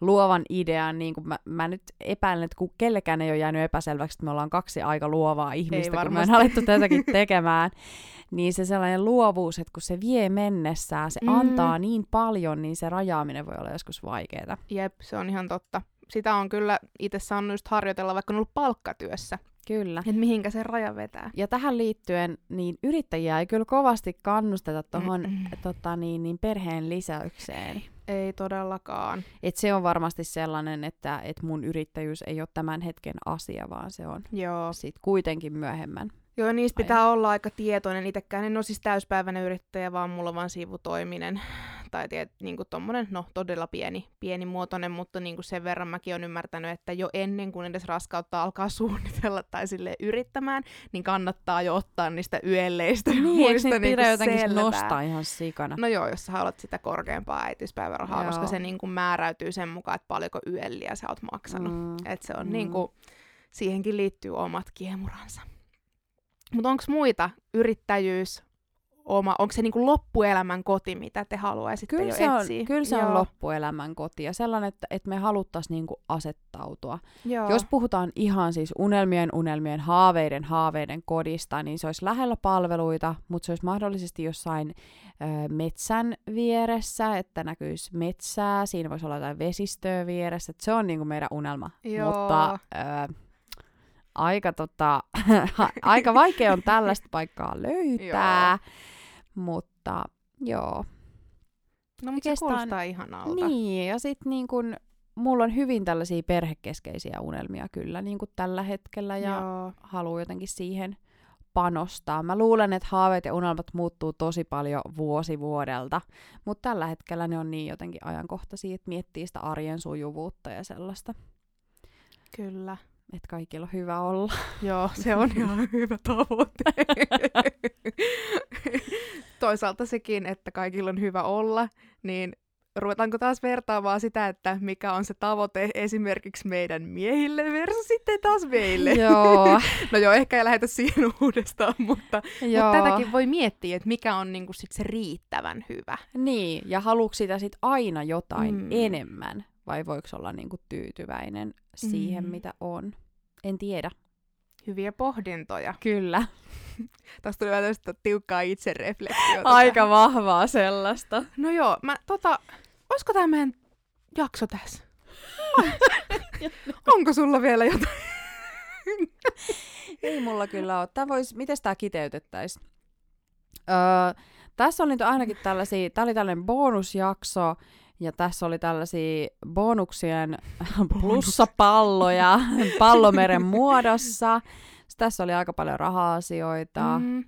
luovan idean, niin kun mä, mä nyt epäilen, että kun kellekään ei ole jäänyt epäselväksi, että me ollaan kaksi aika luovaa ihmistä, kun me on alettu tätäkin tekemään, niin se sellainen luovuus, että kun se vie mennessään, se Mm. antaa niin paljon, niin se rajaaminen voi olla joskus vaikeaa. Jep, se on ihan totta. Sitä on kyllä itse saanut just harjoitella, vaikka on ollut palkkatyössä, Kyllä. että mihinkä se raja vetää. Ja tähän liittyen, niin yrittäjiä ei kyllä kovasti kannusteta tuohon tota, niin, niin perheen lisäykseen. Ei todellakaan. Et se on varmasti sellainen, että et mun yrittäjyys ei ole tämän hetken asia, vaan se on Joo. sit kuitenkin myöhemmän. Joo, niistä Ajan. pitää olla aika tietoinen. Itekään en ole siis täyspäiväinen yrittäjä, vaan mulla on vaan sivutoiminen. Tai tiet, niin kuin tommonen, no todella pieni, pienimuotoinen, mutta niin kuin sen verran mäkin olen ymmärtänyt, että jo ennen kuin edes raskautta alkaa suunnitella tai sille yrittämään, niin kannattaa jo ottaa niistä yölleistä Niin, muista niin pidä kuin jotenkin selvää. nostaa ihan sikana? No joo, jos sä haluat sitä korkeampaa äitiyspäivärahaa, Joo. koska se niin kuin määräytyy sen mukaan, että paljonko yölliä sä oot maksanut. Mm. Et se on Mm. niin kuin, siihenkin liittyy omat kiemuransa. Mutta onko muita yrittäjyys, oma, onko se niinku loppuelämän koti, mitä te haluaisitte Kyllä jo se, on, etsiä? kyllä se on Joo. loppuelämän koti ja sellainen, että, että me haluttaisiin niinku asettautua. Joo. Jos puhutaan ihan siis unelmien, unelmien, haaveiden, haaveiden kodista, niin se olisi lähellä palveluita, mutta se olisi mahdollisesti jossain ö, metsän vieressä, että näkyisi metsää, siinä voisi olla jotain vesistöä vieressä, että se on niinku meidän unelma. Joo. Mutta ö, aika, tota, aika vaikea on tällaista paikkaa löytää, mutta joo. no, mutta se oikeastaan- kuulostaa ihanalta. Niin, ja sitten niin kun, mulla on hyvin tällaisia perhekeskeisiä unelmia kyllä niin kun tällä hetkellä ja Joo. haluan jotenkin siihen panostaa. Mä luulen, että haaveet ja unelmat muuttuu tosi paljon vuosi vuodelta, mutta tällä hetkellä ne on niin jotenkin ajankohtaisia, että miettii sitä arjen sujuvuutta ja sellaista, Kyllä. Että kaikilla on hyvä olla. Joo, se on ihan hyvä tavoite. Toisaalta sekin, että kaikilla on hyvä olla, niin ruvetaanko taas vertaamaan sitä, että mikä on se tavoite esimerkiksi meidän miehille versus sitten taas meille. Joo, No joo, ehkä ei lähdetä siihen uudestaan, mutta, joo. mutta tätäkin voi miettiä, että mikä on niinku sit se riittävän hyvä. Niin, ja haluatko sitä sit aina jotain Mm. enemmän, vai voiko olla niinku tyytyväinen siihen, Mm. mitä on? En tiedä. Hyviä pohdintoja. Kyllä. Tästä tuli vähän tiukkaa itsereflektiota. Aika vahvaa sellaista. No joo, mä tota, olisiko tämä meidän jakso tässä? Onko sulla vielä jotain? Ei mulla kyllä ole. Tää vois, miten tämä kiteytettäisiin? Öö, tässä oli nyt ainakin tällaisia, tää oli tällainen bonusjakso, ja tässä oli tällaisia bonuksien plussapalloja pallomeren muodossa. Sitten tässä oli aika paljon raha-asioita, mm. Mm,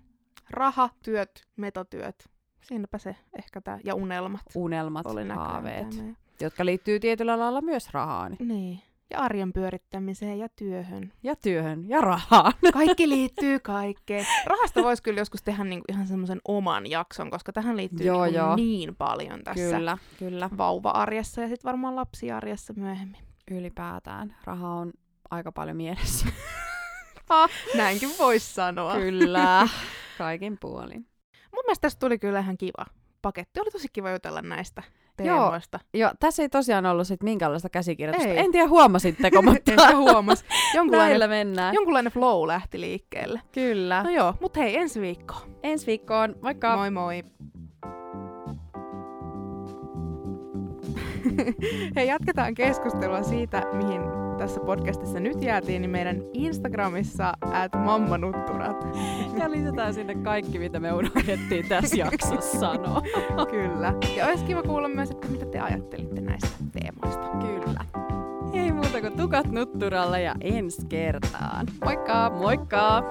raha, työt, metotyöt. Siinäpä se ehkä tää. Ja unelmat. unelmat, Oli haaveet, jotka liittyy tietyllä lailla myös rahaan. Niin. Ja arjen pyörittämiseen ja työhön. Ja työhön ja rahaan. Kaikki liittyy kaikkeen. Rahasta voisi kyllä joskus tehdä niinku ihan semmoisen oman jakson, koska tähän liittyy Joo, niinku joo. niin paljon tässä Kyllä, kyllä. vauva-arjessa ja sitten varmaan lapsiarjessa myöhemmin. Ylipäätään. Raha on aika paljon mielessä. Näinkin voisi sanoa. kyllä. Kaikin puolin. Mun mielestä tästä tuli kyllä ihan kiva paketti. Oli tosi kiva jutella näistä. Teemoista. Joo, tässä ei tosiaan ollut sit minkäänlaista käsikirjoitusta. Ei. En tiedä huomasitteko, mutta Ehkä huomas. näillä Jonkunlainen, mennään. jonkunlainen flow lähti liikkeelle. Kyllä. No joo, mut hei, ensi viikko. Ensi viikkoon. Moikka! Moi moi. Hei, jatketaan keskustelua siitä, mihin tässä podcastissa nyt jäätiin, niin meidän Instagramissa at mammanutturat. Ja lisätään sinne kaikki, mitä me unohdettiin tässä jaksossa sanoa. Kyllä. Ja olisi kiva kuulla myös, että mitä te ajattelitte näistä teemoista. Kyllä. Ei muuta kuin tukat nutturalle ja ensi kertaan. Moikka! Moikka!